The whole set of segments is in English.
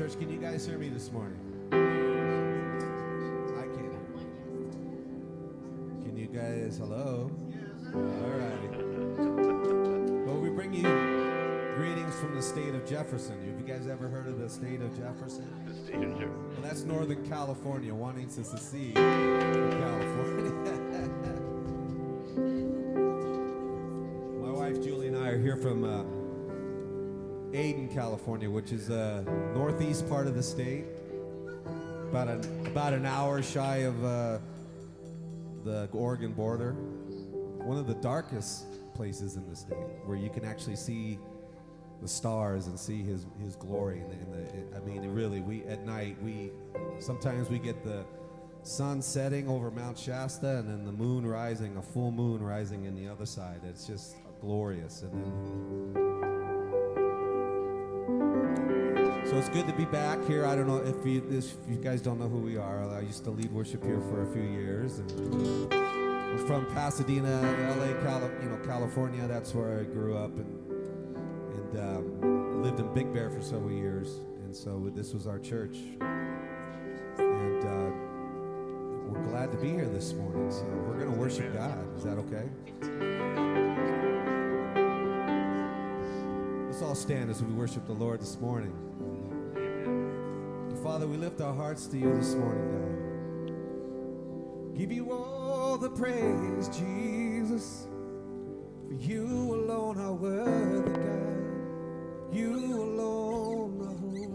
Church, can you guys hear me this morning? I can. Can you guys, hello? All righty. Well, we bring you greetings from the state of Jefferson. Have you guys ever heard of the state of Jefferson? Well, that's Northern California, wanting to secede from California. My wife Julie and I are here from uh, Adin, California, which is the northeast part of the state, about an about an hour shy of uh, the Oregon border. One of the darkest places in the state, where you can actually see the stars and see His His glory. And, the, and the, I mean, really, we at night we sometimes we get the sun setting over Mount Shasta and then the moon rising, a full moon rising in the other side. It's just glorious. And then So it's good to be back here. I don't know if you, if you guys don't know who we are. I used to lead worship here for a few years. And I'm from Pasadena, LA, Cali, you know, California. That's where I grew up and, and um, lived in Big Bear for several years. And so this was our church. And uh, we're glad to be here this morning. So we're going to worship God. Is that okay? Let's all stand as we worship the Lord this morning. Father, we lift our hearts to you this morning, God. Give you all the praise, Jesus. For you alone are worthy, God. You alone are holy.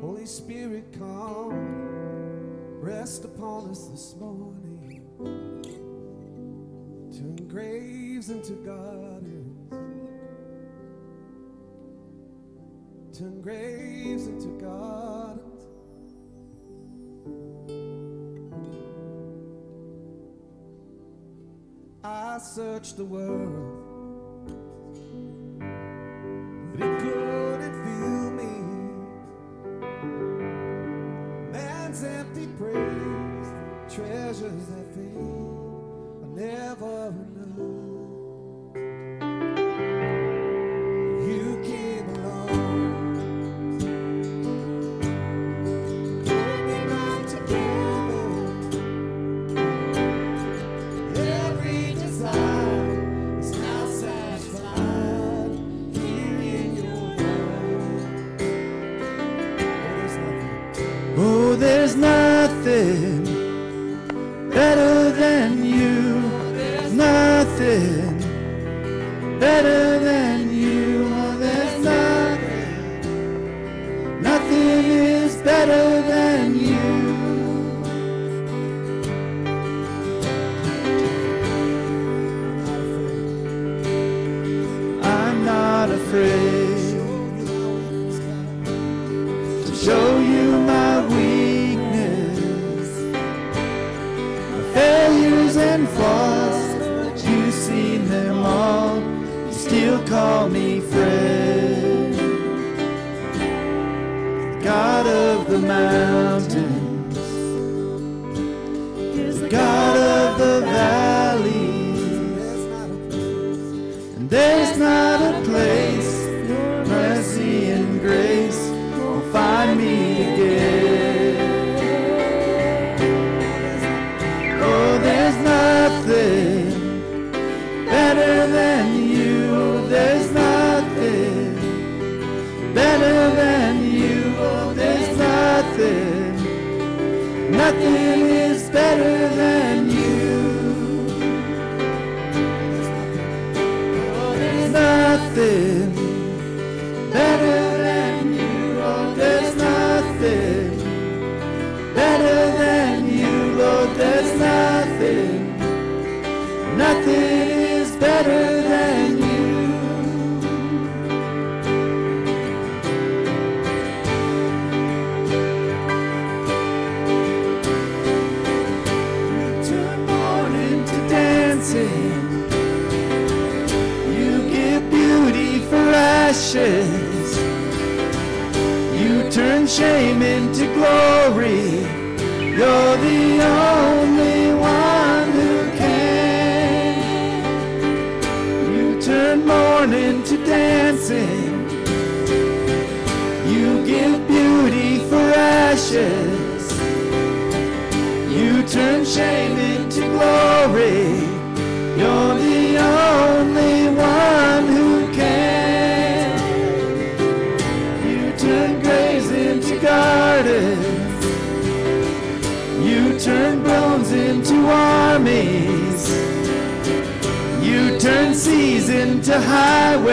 Holy Spirit, come, rest upon us this morning. Turn graves into gardens. Turn graves into gardens. I searched the world, God of the mountains, into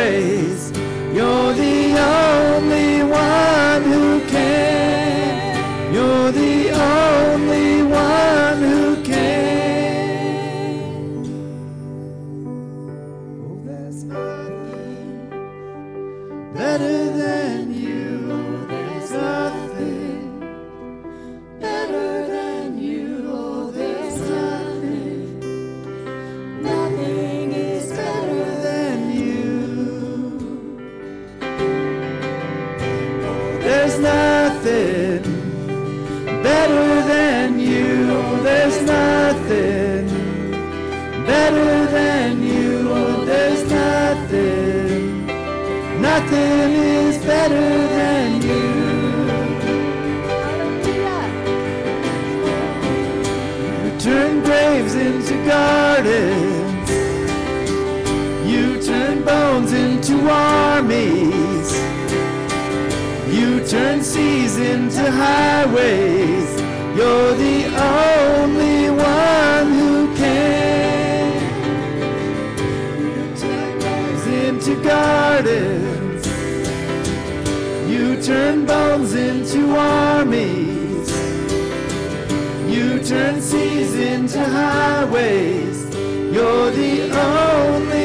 You turn bones into armies. You turn seas into highways. You're the only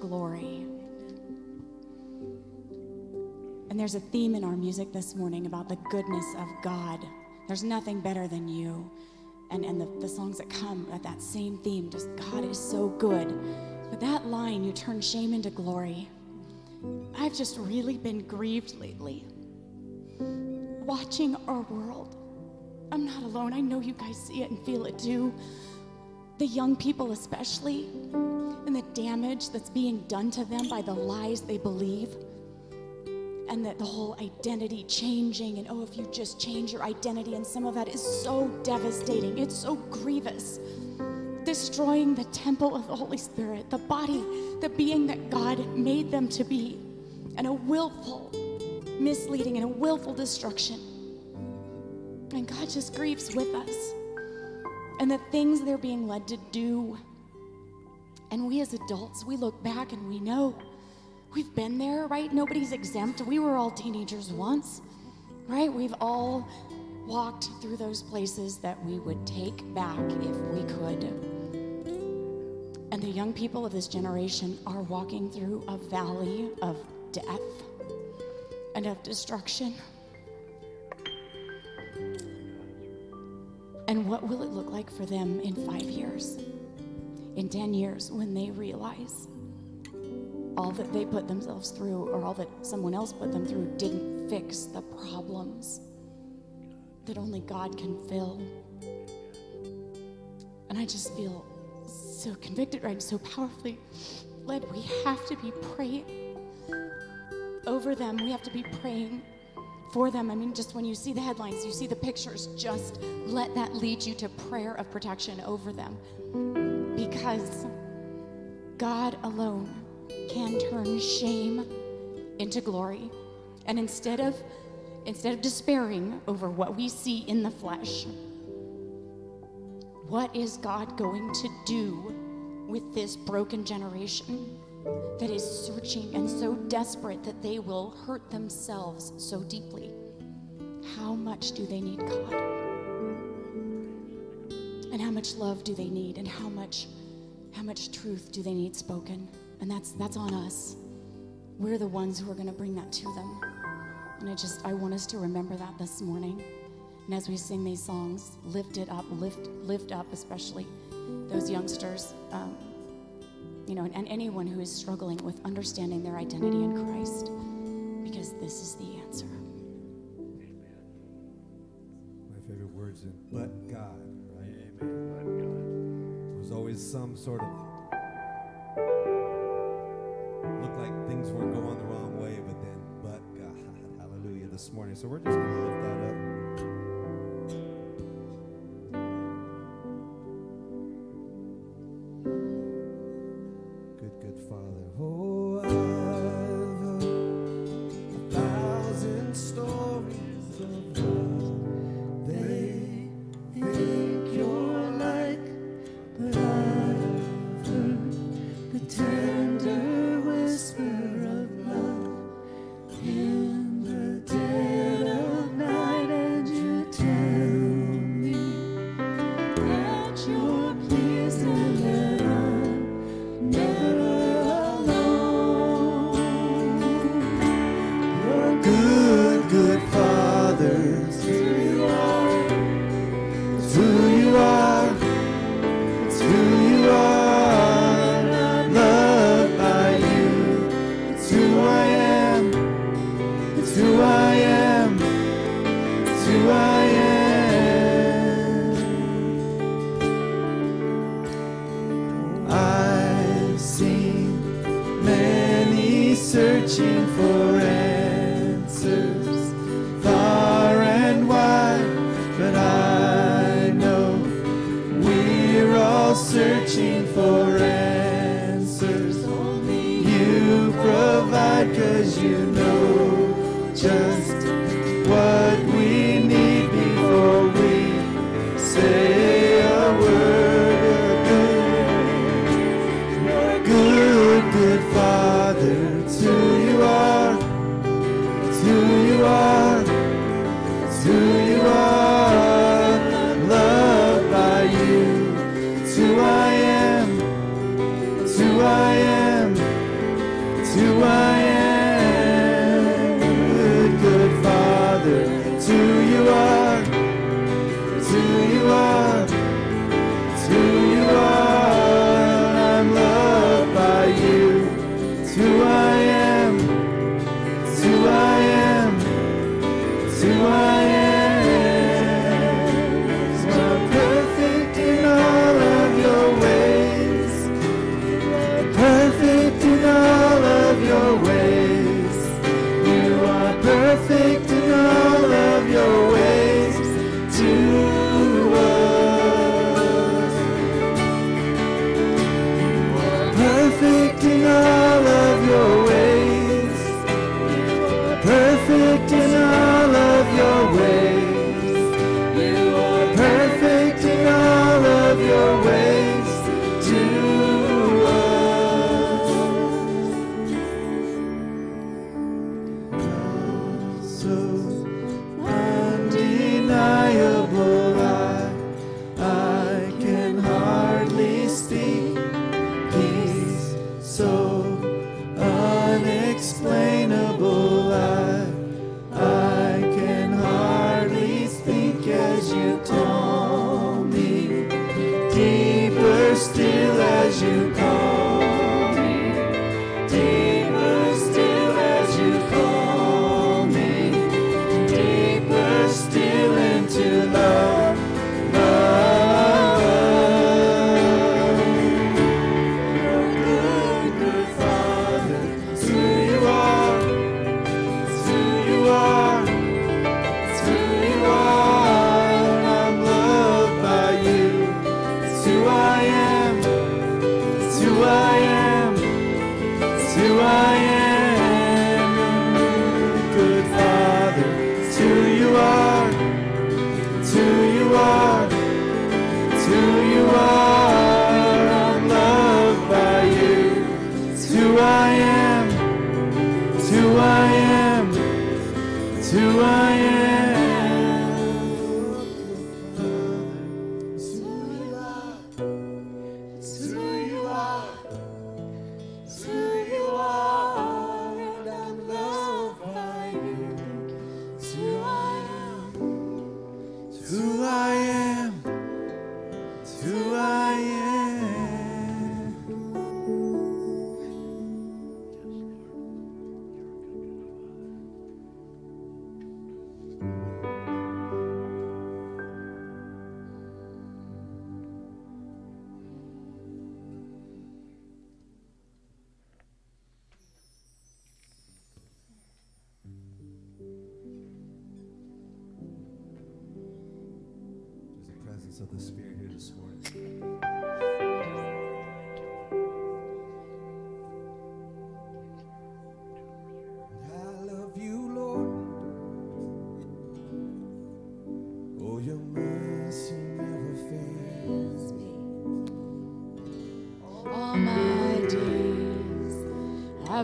glory. And there's a theme in our music this morning about the goodness of God. There's nothing better than you. And, and the, the songs that come at that same theme, just God is so good. But that line, you turn shame into glory, I've just really been grieved lately. Watching our world. I'm not alone. I know you guys see it and feel it too. The young people, especially, and the damage that's being done to them by the lies they believe. And that the whole identity changing, and oh, if you just change your identity, and some of that is so devastating. It's so grievous. Destroying the temple of the Holy Spirit, the body, the being that God made them to be, and a willful misleading and a willful destruction. And God just grieves with us. And the things they're being led to do. And we as adults, we look back and we know we've been there, right? Nobody's exempt. We were all teenagers once, right? We've all walked through those places that we would take back if we could. And the young people of this generation are walking through a valley of death and of destruction. And what will it look like for them in five years, in 10 years, when they realize all that they put themselves through or all that someone else put them through didn't fix the problems that only God can fill? And I just feel so convicted, right? So powerfully led. We have to be praying over them. We have to be praying for them. I mean, just when you see the headlines, you see the pictures, just let that lead you to prayer of protection over them. Because God alone can turn shame into glory. And instead of instead of despairing over what we see in the flesh, what is God going to do with this broken generation that is searching and so desperate that they will hurt themselves so deeply? How much do they need God? And how much love do they need? And how much how much truth do they need spoken? And that's that's on us. We're the ones who are going to bring that to them. And I just I want us to remember that this morning. And as we sing these songs, lift it up, lift, lift up, especially those youngsters, um, you know, and, anyone who is struggling with understanding their identity in Christ, because this is the answer. Amen. My favorite words in but God, right? Amen. But God. There's always some sort of look like things were going the wrong way, but then but God, hallelujah this morning. So we're just gonna lift that up.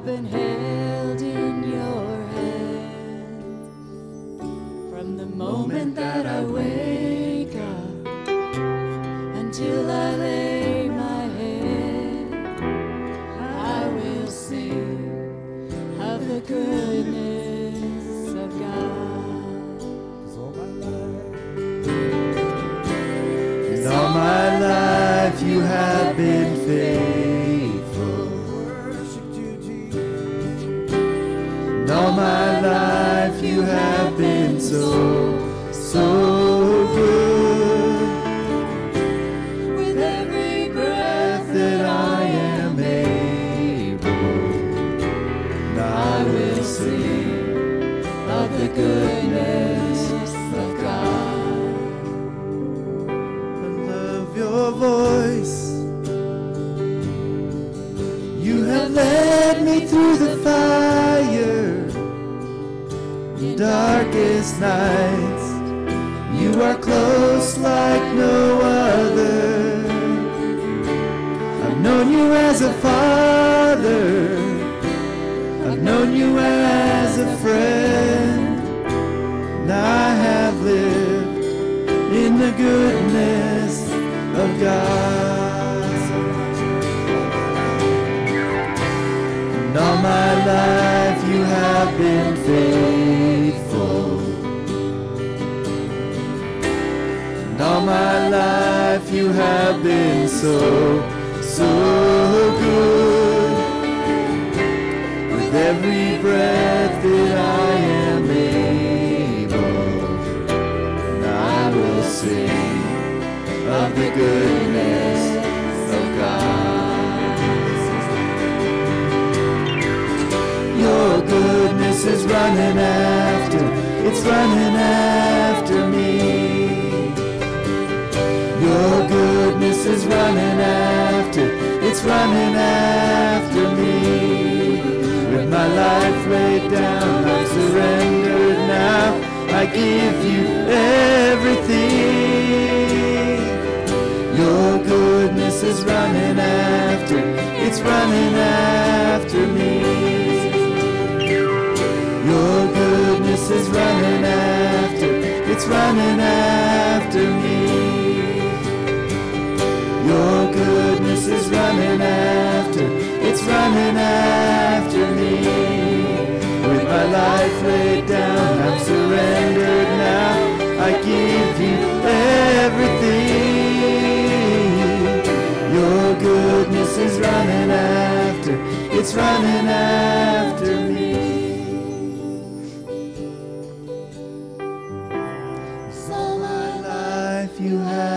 I've held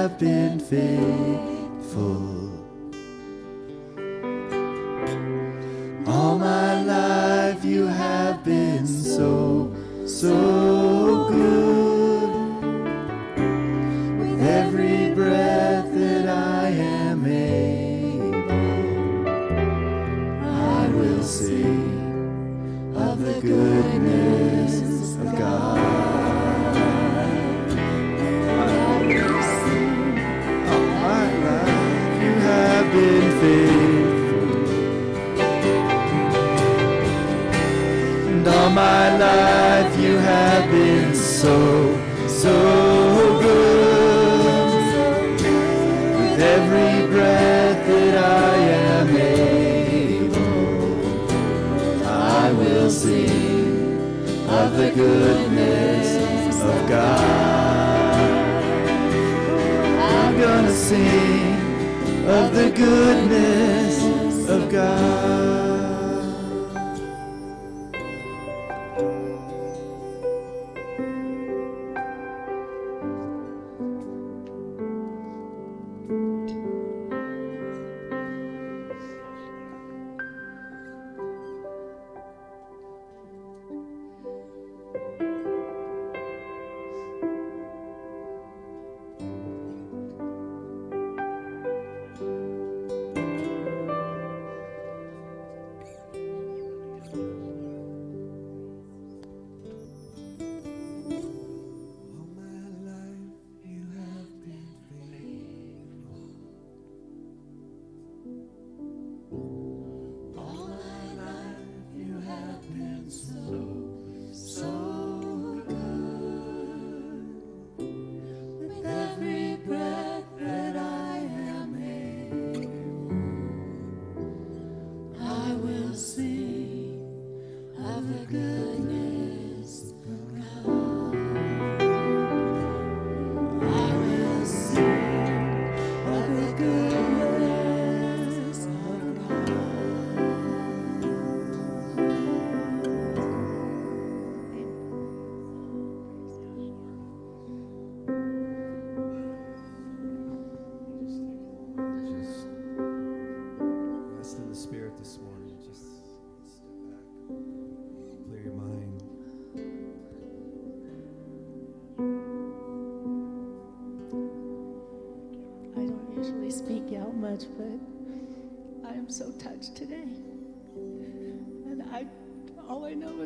have been faithful.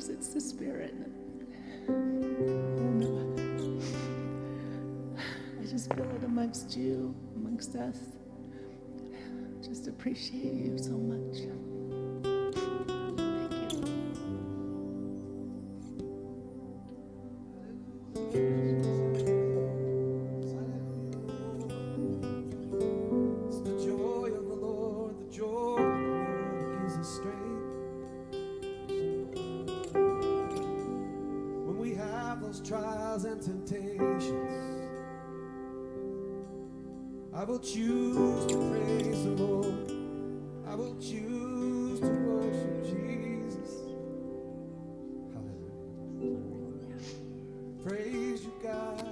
It's the Spirit. I just feel it amongst you, amongst us. Just appreciate you so much. Will choose to praise the Lord. I will choose to worship Jesus. Hallelujah. Praise you, God.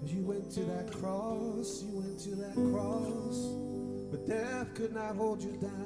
Cause you went to that cross, you went to that cross, but death could not hold you down,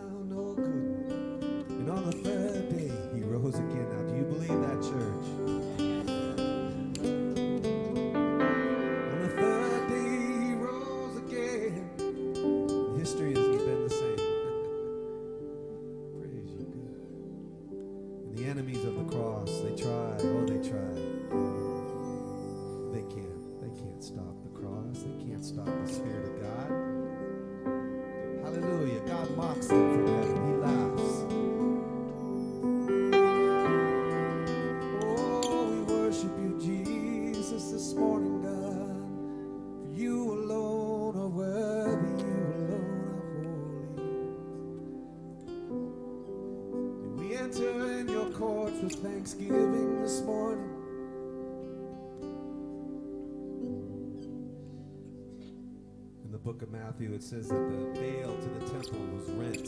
book of Matthew, it says that the veil to the temple was rent.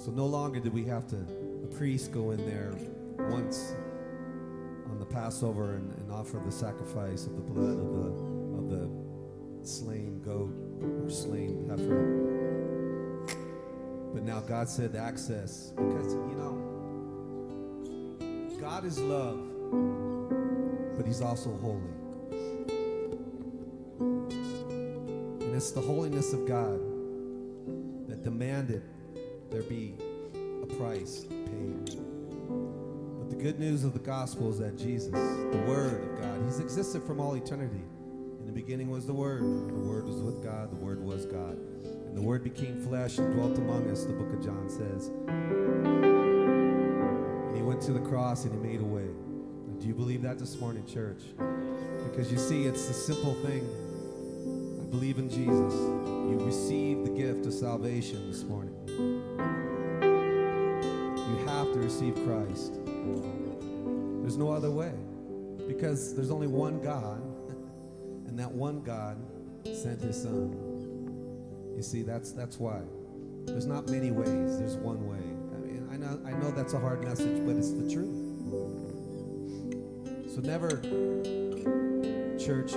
So no longer did we have to, a priest go in there once on the Passover and, and offer the sacrifice of the blood of the, of the slain goat or slain heifer. But now God said access because, you know, God is love, but He's also holy. it's the holiness of God that demanded there be a price paid. But the good news of the gospel is that Jesus, the Word of God, He's existed from all eternity. In the beginning was the Word. The Word was with God. The Word was God. And the Word became flesh and dwelt among us, the book of John says. And He went to the cross and He made a way. Do you believe that this morning, church? Because you see, it's the simple thing believe in Jesus, you receive the gift of salvation this morning. You have to receive Christ. There's no other way because there's only one God, and that one God sent his son. You see, that's, that's why. There's not many ways, there's one way. I, mean, I, know, I know that's a hard message, but it's the truth. So never, church,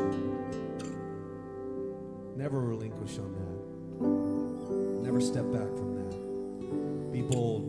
Never relinquish on that. Never step back from that. Be bold.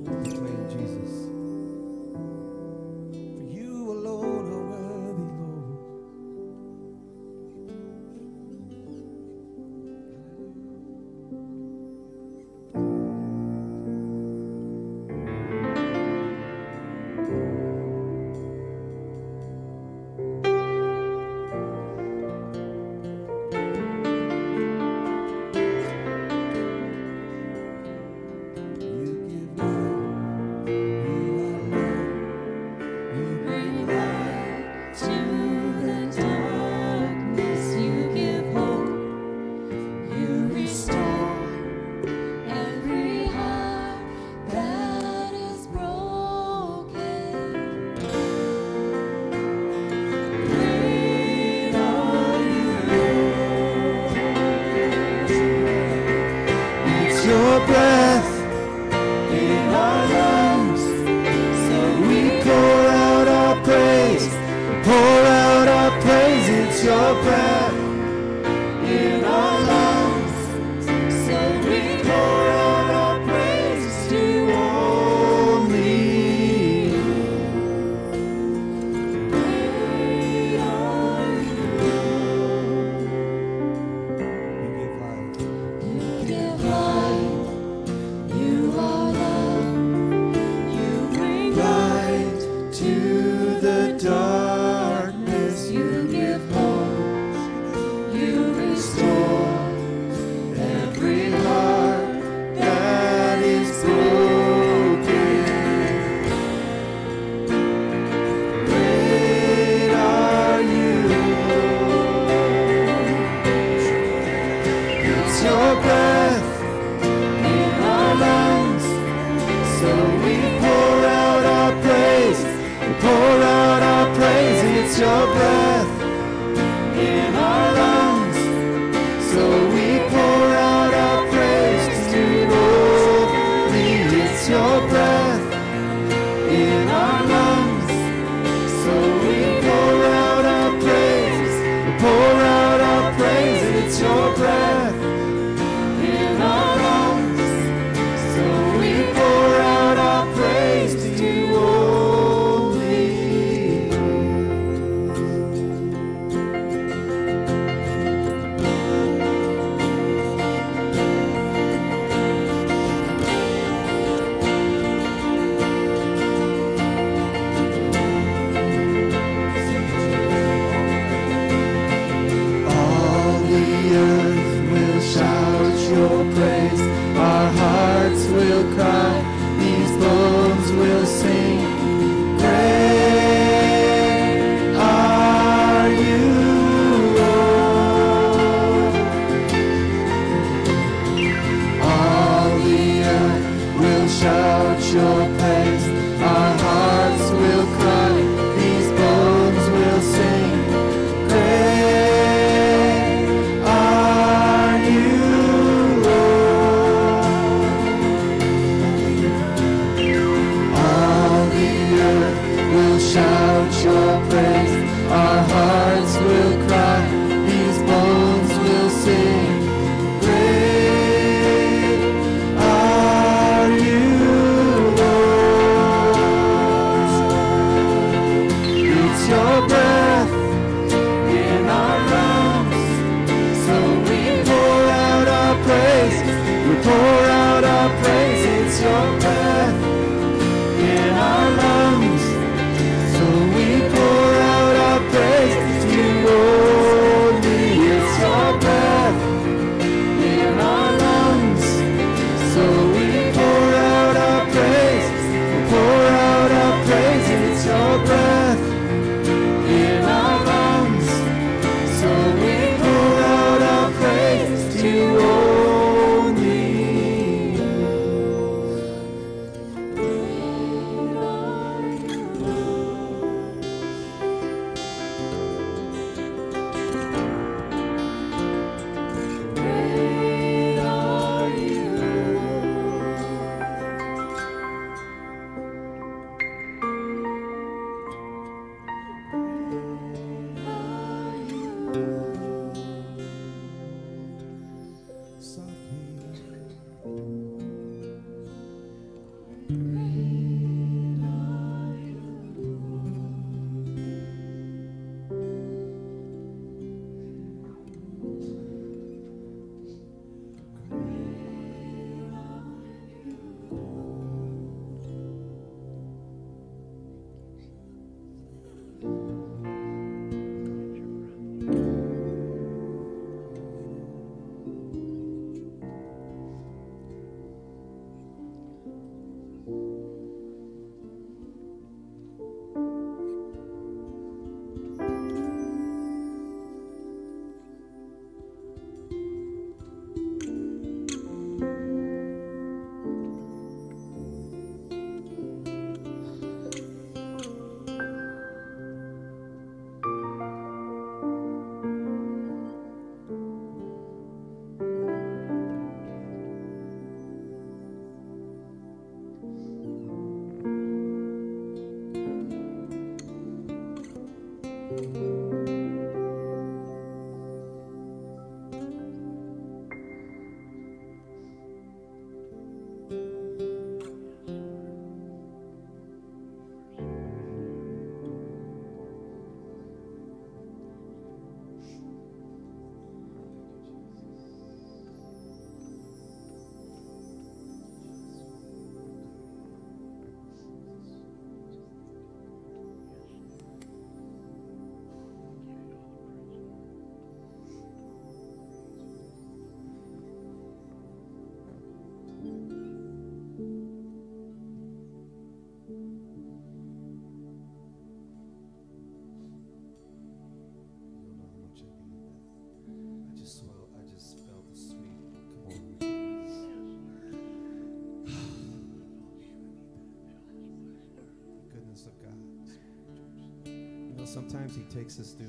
Sometimes He takes us to,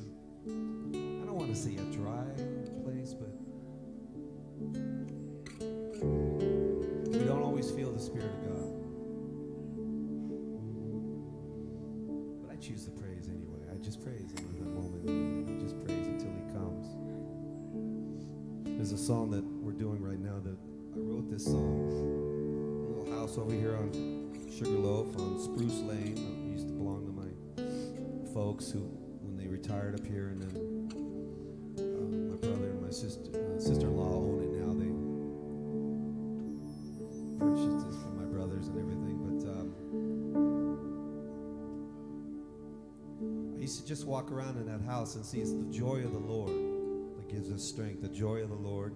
I don't want to say a dry place, but we don't always feel the Spirit of God. But I choose to praise anyway. I just praise Him in that moment. I just praise until He comes. There's a song that we're doing right now that I wrote this song. A little house over here on Sugarloaf on Spruce Lane. Used to belong folks who, when they retired up here, and then uh, my brother and my sister uh, sister-in-law own it now. They purchased this from my brothers and everything. But um, I used to just walk around in that house and see it's the joy of the Lord that gives us strength. The joy of the Lord.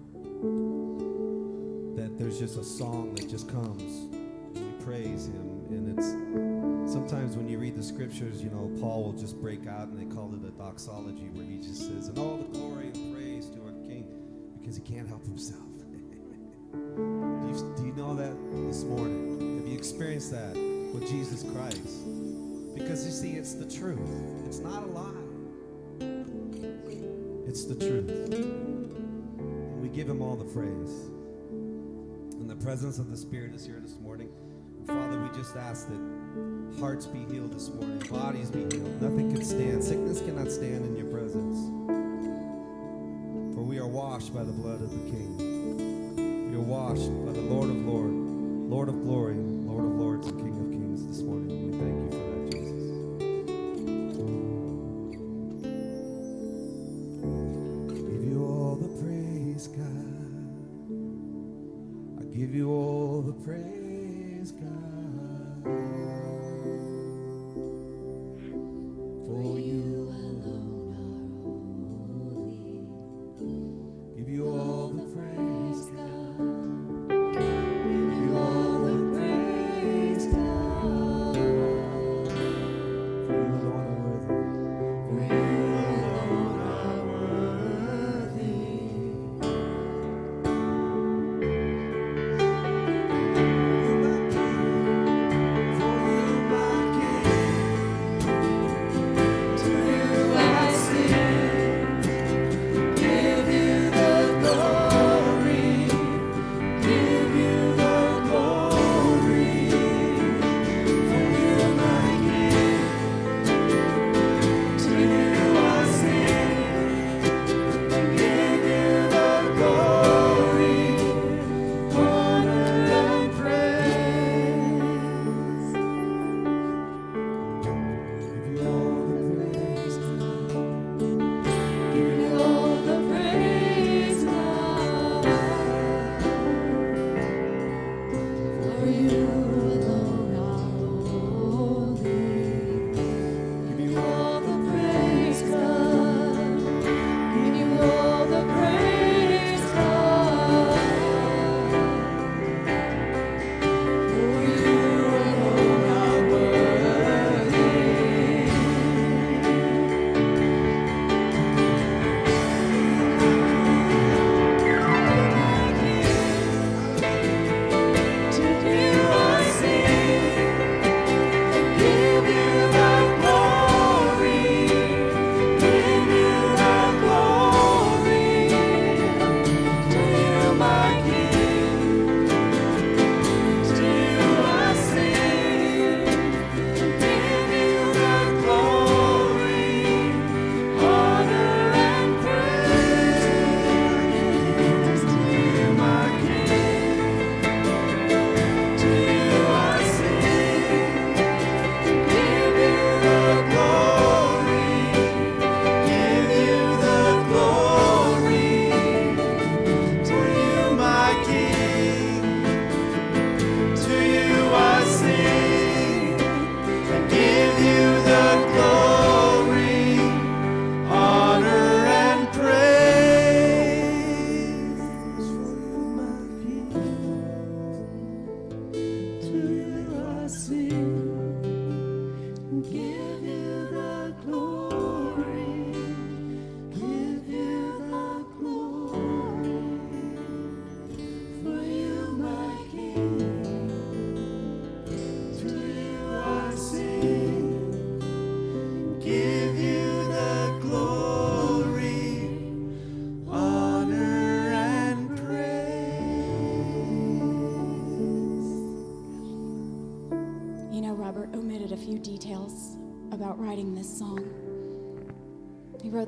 That there's just a song that just comes. And we praise Him, and it's sometimes when you read the scriptures, you know, Paul will just break out and they call it a doxology where he just says, And all the glory and praise to our King because he can't help himself. do, you, do you know that this morning? Have you experienced that with Jesus Christ? Because you see, it's the truth, it's not a lie, it's the truth. And we give him all the praise. And the presence of the Spirit is here this morning. Father, we just ask that hearts be healed this morning, bodies be healed. Nothing can stand. Sickness cannot stand in your presence. For we are washed by the blood of the King. We are washed by the Lord of Lords, Lord of glory,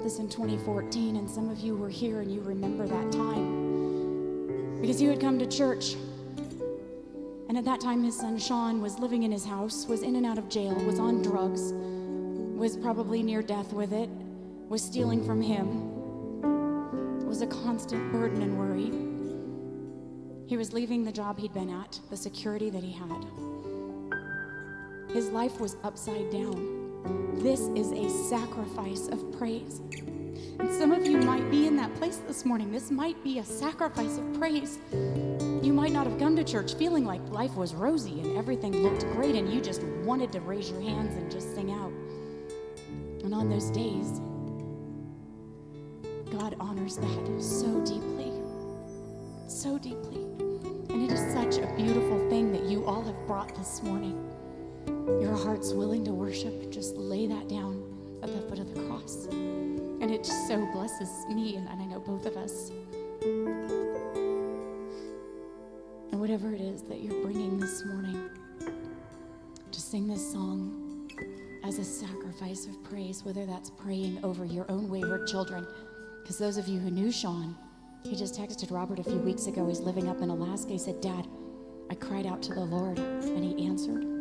This in 2014, and some of you were here and you remember that time. Because you had come to church, and at that time, his son Sean was living in his house, was in and out of jail, was on drugs, was probably near death with it, was stealing from him, was a constant burden and worry. He was leaving the job he'd been at, the security that he had. His life was upside down. This is a sacrifice of praise. And some of you might be in that place this morning. This might be a sacrifice of praise. You might not have come to church feeling like life was rosy and everything looked great, and you just wanted to raise your hands and just sing out. And on those days, God honors that so deeply, so deeply. And it is such a beautiful thing that you all have brought this morning. Your heart's willing to worship, just lay that down at the foot of the cross. And it just so blesses me, and, I know both of us. And whatever it is that you're bringing this morning, to sing this song as a sacrifice of praise, whether that's praying over your own wayward children. Because those of you who knew Sean, he just texted Robert a few weeks ago. He's living up in Alaska. He said, Dad, I cried out to the Lord, and he answered.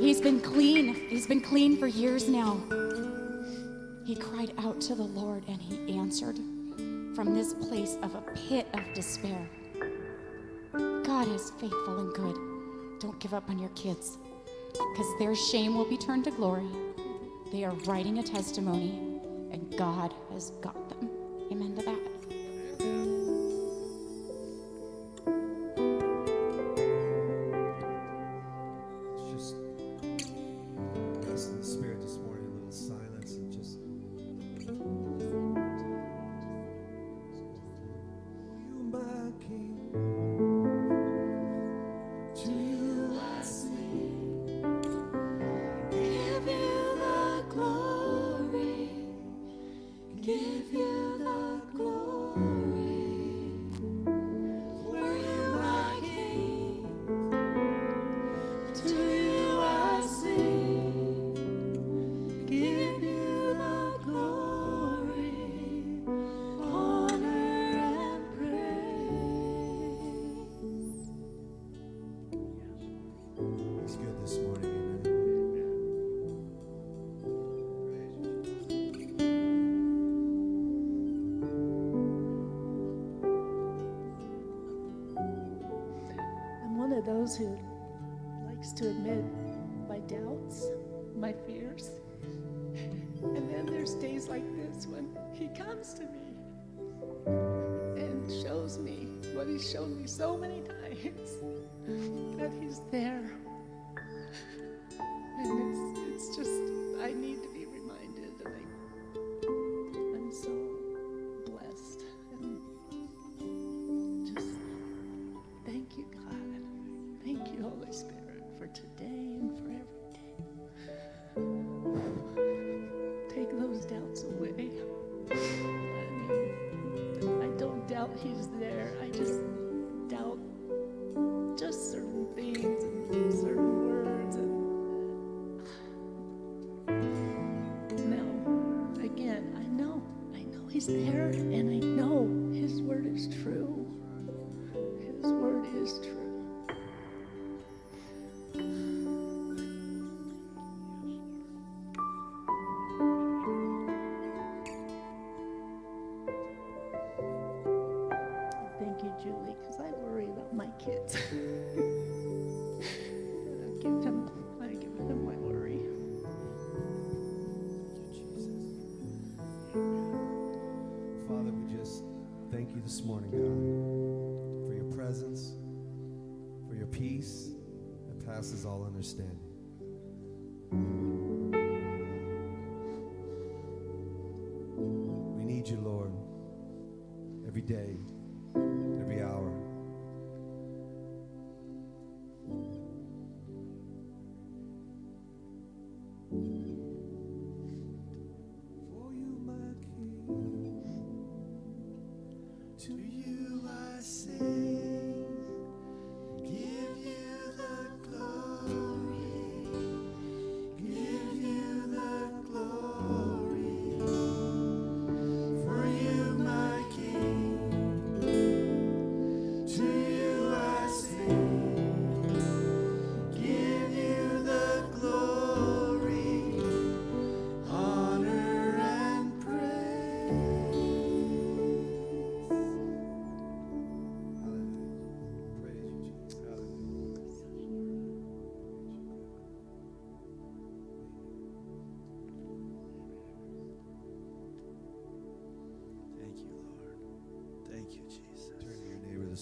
He's been clean. He's been clean for years now. He cried out to the Lord and he answered from this place of a pit of despair. God is faithful and good. Don't give up on your kids because their shame will be turned to glory. They are writing a testimony and God has got them. Amen to that.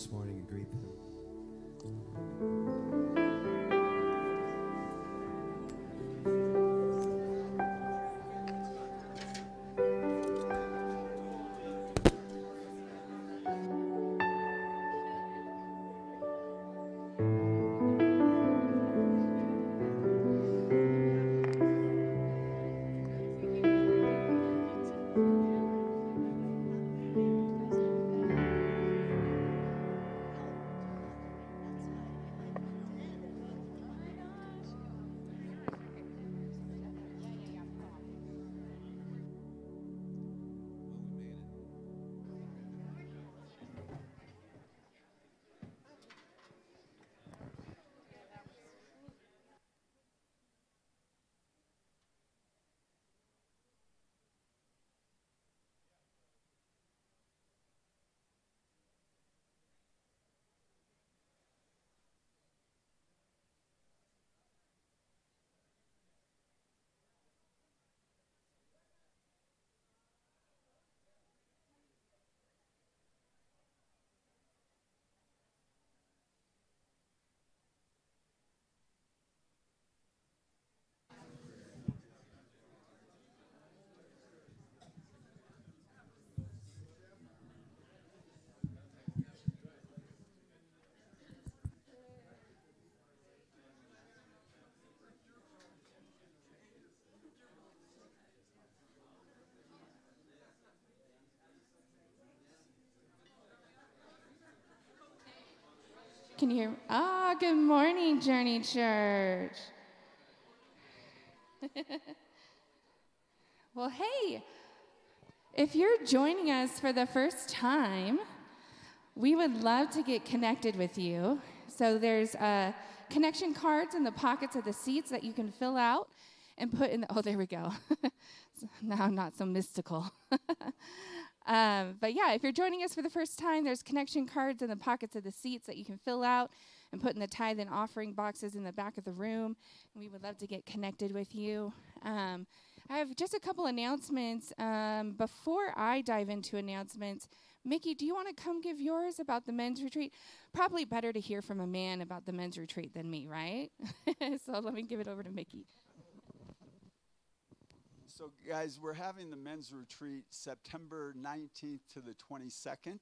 This morning and greet them. Can hear? Ah, good morning, Journey Church. well, hey, if you're joining us for the first time, we would love to get connected with you. So there's uh, connection cards in the pockets of the seats that you can fill out and put in. The, oh, there we go. now I'm not so mystical. Um, but yeah, if you're joining us for the first time, there's connection cards in the pockets of the seats that you can fill out and put in the tithe and offering boxes in the back of the room. We would love to get connected with you. Um, I have just a couple announcements. Um, before I dive into announcements, Mickey, do you want to come give yours about the men's retreat? Probably better to hear from a man about the men's retreat than me, right? so let me give it over to Mickey. So, guys, we're having the men's retreat September 19th to the 22nd,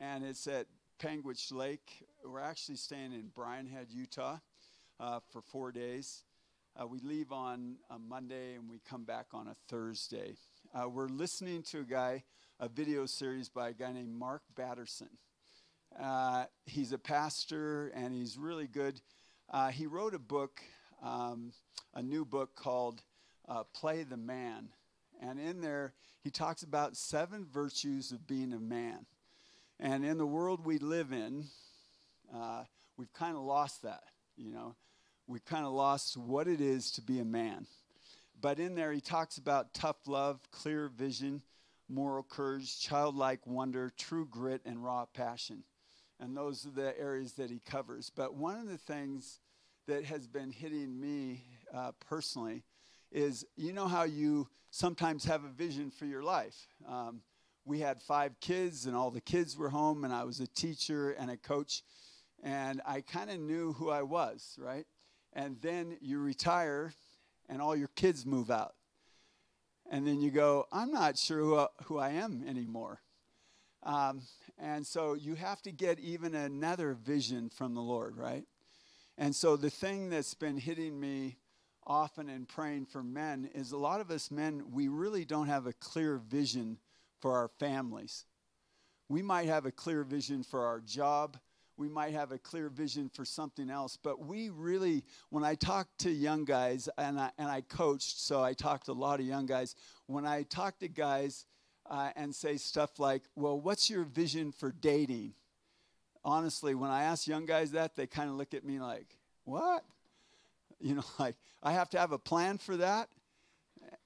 and it's at Panguitch Lake. We're actually staying in Brian Head, Utah, uh, for four days. Uh, we leave on a Monday and we come back on a Thursday. Uh, we're listening to a guy, a video series by a guy named Mark Batterson. Uh, he's a pastor and he's really good. Uh, he wrote a book, um, a new book called uh, Play the Man. And in there, he talks about seven virtues of being a man. And in the world we live in, uh, we've kind of lost that, you know. We've kind of lost what it is to be a man. But in there, he talks about tough love, clear vision, moral courage, childlike wonder, true grit, and raw passion. And those are the areas that he covers. But one of the things that has been hitting me uh, personally is you know how you sometimes have a vision for your life. Um, we had five kids, and all the kids were home, and I was a teacher and a coach, and I kind of knew who I was, right? And then you retire, and all your kids move out. And then you go, I'm not sure who, I, who I am anymore. Um, and so you have to get even another vision from the Lord, right? And so the thing that's been hitting me often in praying for men is a lot of us men, we really don't have a clear vision for our families. We might have a clear vision for our job. We might have a clear vision for something else, but we really, when I talk to young guys, and I, and I coached, so I talked to a lot of young guys, when I talk to guys uh, and say stuff like, Well, what's your vision for dating? Honestly, when I ask young guys that, they kind of look at me like, What? You know, like, I have to have a plan for that.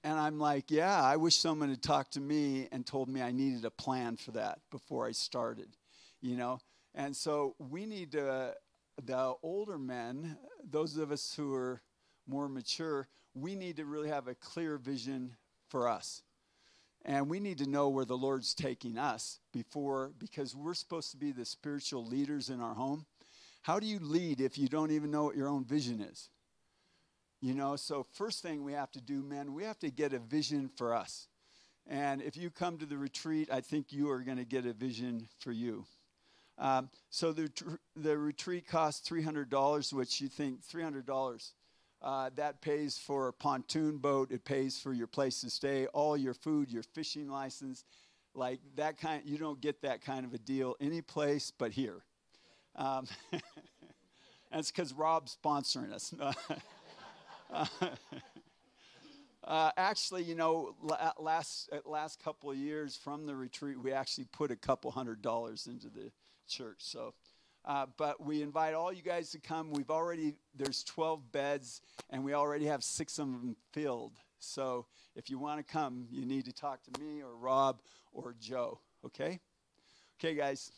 And I'm like, yeah, I wish someone had talked to me and told me I needed a plan for that before I started, you know? And so we need to, the older men, those of us who are more mature, we need to really have a clear vision for us. And we need to know where the Lord's taking us before, because we're supposed to be the spiritual leaders in our home. How do you lead if you don't even know what your own vision is? You know, so first thing we have to do, men, we have to get a vision for us. And if you come to the retreat, I think you are going to get a vision for you. Um, so the, the retreat costs $300, which you think $300. Uh, that pays for a pontoon boat. It pays for your place to stay, all your food, your fishing license, like that kind. You don't get that kind of a deal any place but here. Um, it's because Rob's sponsoring us. uh, actually, you know, last last couple of years from the retreat, we actually put a couple hundred dollars into the church. So, uh, but we invite all you guys to come. We've already there's 12 beds, and we already have six of them filled. So, if you want to come, you need to talk to me or Rob or Joe. Okay, okay, guys.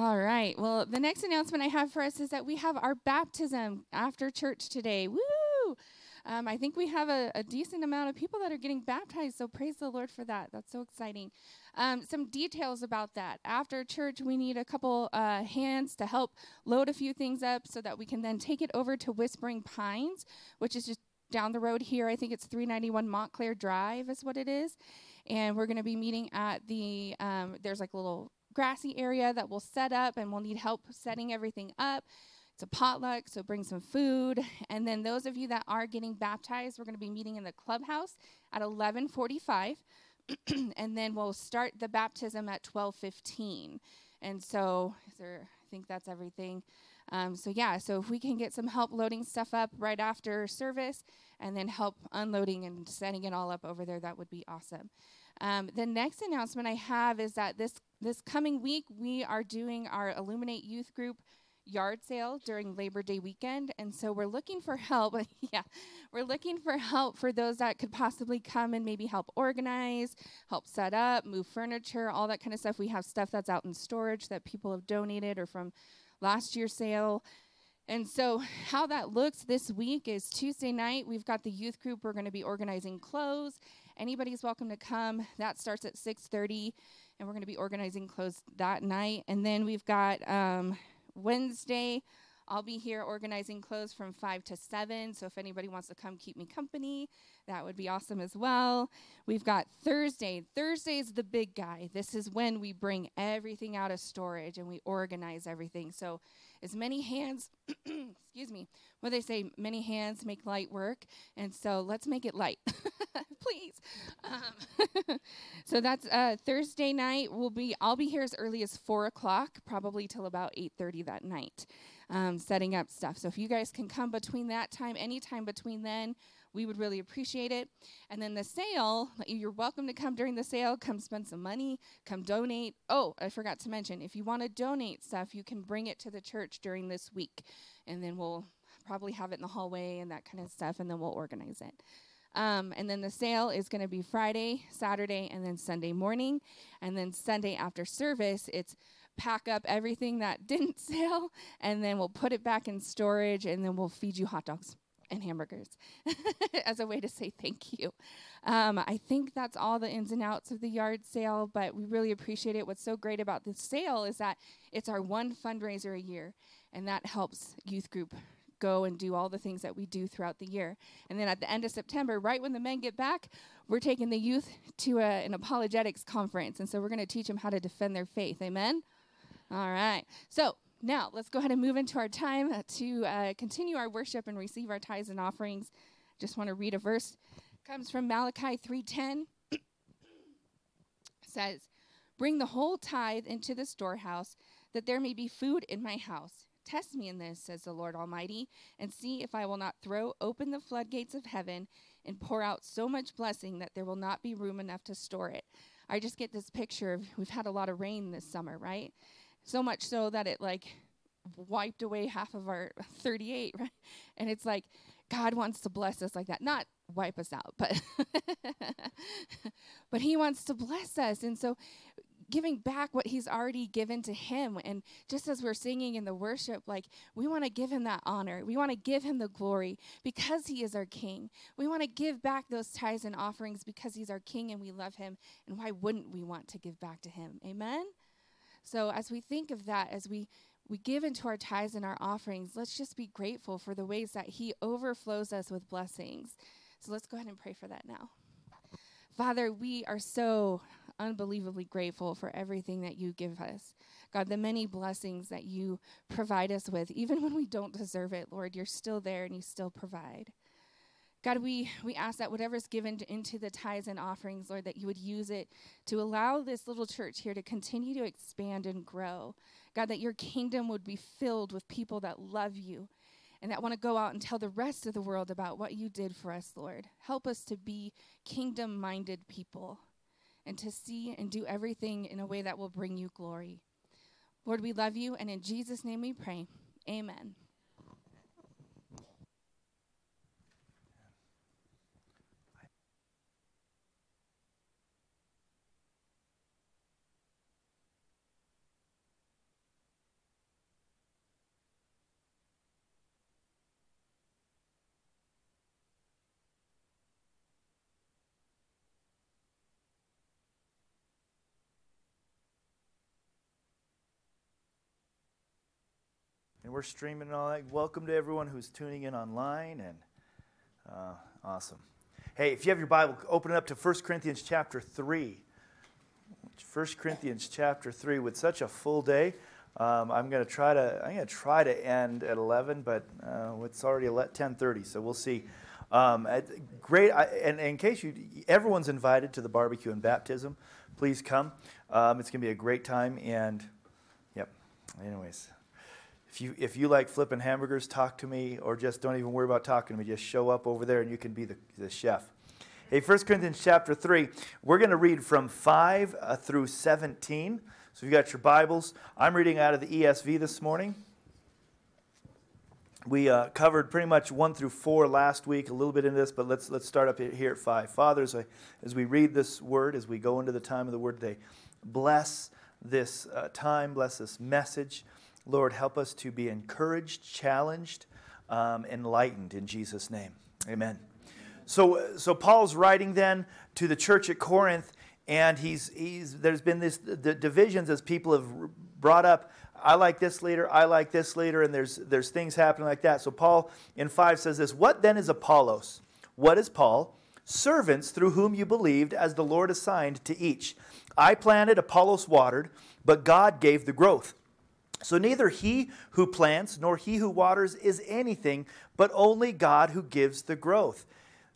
All right. Well, the next announcement I have for us is that we have our baptism after church today. Woo! Um, I think we have a, a, decent amount of people that are getting baptized, so praise the Lord for that. That's so exciting. Um, some details about that. After church, we need a couple uh, hands to help load a few things up so that we can then take it over to Whispering Pines, which is just down the road here. I think it's 391 Montclair Drive, is what it is. And we're going to be meeting at the, um, there's like a little grassy area that we'll set up and we'll need help setting everything up. It's a potluck, so bring some food. And then those of you that are getting baptized, we're going to be meeting in the clubhouse at 11:45. and then we'll start the baptism at 12:15. And so, there, I think that's everything. Um, so yeah, so if we can get some help loading stuff up right after service, and then help unloading and setting it all up over there, that would be awesome. Um, the next announcement I have is that this this coming week we are doing our Illuminate Youth Group yard sale during Labor Day weekend, and so we're looking for help. yeah, we're looking for help for those that could possibly come and maybe help organize, help set up, move furniture, all that kind of stuff. We have stuff that's out in storage that people have donated or from last year's sale. And so, how that looks this week is Tuesday night. We've got the youth group. We're going to be organizing clothes anybody's welcome to come. That starts at 6:30, and we're going to be organizing clothes that night. And then we've got um, Wednesday. I'll be here organizing clothes from 5 to 7. So if anybody wants to come keep me company, that would be awesome as well. We've got Thursday. Thursday is the big guy. This is when we bring everything out of storage and we organize everything. So as many hands, excuse me, what they say, many hands make light work. And so let's make it light. please. Um, so that's uh, Thursday night. We'll be I'll be here as early as four o'clock, probably till about eight thirty that night, um, setting up stuff. So if you guys can come between that time, anytime between then, we would really appreciate it. And then the sale, you're welcome to come during the sale. Come spend some money. Come donate. Oh, I forgot to mention, if you want to donate stuff, you can bring it to the church during this week, and then we'll probably have it in the hallway and that kind of stuff, and then we'll organize it. Um, and then the sale is going to be Friday, Saturday, and then Sunday morning. And then Sunday after service, it's pack up everything that didn't sell, and then we'll put it back in storage, and then we'll feed you hot dogs and hamburgers as a way to say thank you. Um, I think that's all the ins and outs of the yard sale, but we really appreciate it. What's so great about this sale is that it's our one fundraiser a year, and that helps youth group go and do all the things that we do throughout the year. And then at the end of September, right when the men get back, we're taking the youth to a, an apologetics conference. And so we're going to teach them how to defend their faith. Amen? All right. So now let's go ahead and move into our time to uh, continue our worship and receive our tithes and offerings. Just want to read a verse. It comes from Malachi 3:10. says, "Bring the whole tithe into the storehouse, that there may be food in my house." Test me in this, says the Lord Almighty, and see if I will not throw open the floodgates of heaven and pour out so much blessing that there will not be room enough to store it. I just get this picture of we've had a lot of rain this summer, right? So much so that it like wiped away half of our 38, right? And it's like God wants to bless us like that. Not wipe us out, but but he wants to bless us. And so giving back what he's already given to him. And just as we're singing in the worship, like we want to give him that honor. We want to give him the glory because he is our king. We want to give back those tithes and offerings because he's our king and we love him. And why wouldn't we want to give back to him? Amen? So as we think of that, as we we give into our tithes and our offerings, let's just be grateful for the ways that He overflows us with blessings. So let's go ahead and pray for that now. Father, we are so unbelievably grateful for everything that you give us. God, the many blessings that you provide us with, even when we don't deserve it, Lord, you're still there and you still provide. God, we, we ask that whatever is given to, into the tithes and offerings, Lord, that you would use it to allow this little church here to continue to expand and grow. God, that your kingdom would be filled with people that love you and that want to go out and tell the rest of the world about what you did for us, Lord. Help us to be kingdom minded people and to see and do everything in a way that will bring you glory. Lord, we love you, and in Jesus' name we pray. Amen. And we're streaming and all that. Welcome to everyone who's tuning in online, and uh, awesome. Hey, if you have your Bible, open it up to 1 Corinthians chapter 3. 1 Corinthians chapter 3 with such a full day. Um, I'm going to try to I'm going to try to end at 11, but uh, it's already 10:30, so we'll see. Um, great, I, and, and, in case you everyone's invited to the barbecue and baptism, please come. Um, it's going to be a great time, and yep. Anyways, if you, if you like flipping hamburgers, talk to me, or just don't even worry about talking to me. Just show up over there and you can be the, the chef. Hey, 1 Corinthians chapter 3, we're going to read from 5 uh, through 17. So you got your Bibles, I'm reading out of the ESV this morning. We uh, covered pretty much 1 through 4 last week, a little bit in this, but let's, let's start up here at 5. Fathers, as, I, as we read this word, as we go into the time of the word today, bless this uh, time, bless this message. Lord, help us to be encouraged, challenged, um, enlightened in Jesus' name. Amen. So, so Paul's writing then to the church at Corinth, and he's, he's there's been this the divisions as people have brought up. I like this leader, I like this leader, and there's there's things happening like that. So Paul in five says this: What then is Apollos? What is Paul? Servants through whom you believed, as the Lord assigned to each. I planted, Apollos watered, but God gave the growth. So neither he who plants nor he who waters is anything, but only God who gives the growth.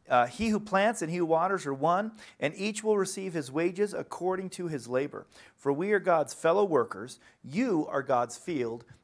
Uh, he who plants and he who waters are one, and each will receive his wages according to his labor. For we are God's fellow workers. You are God's field,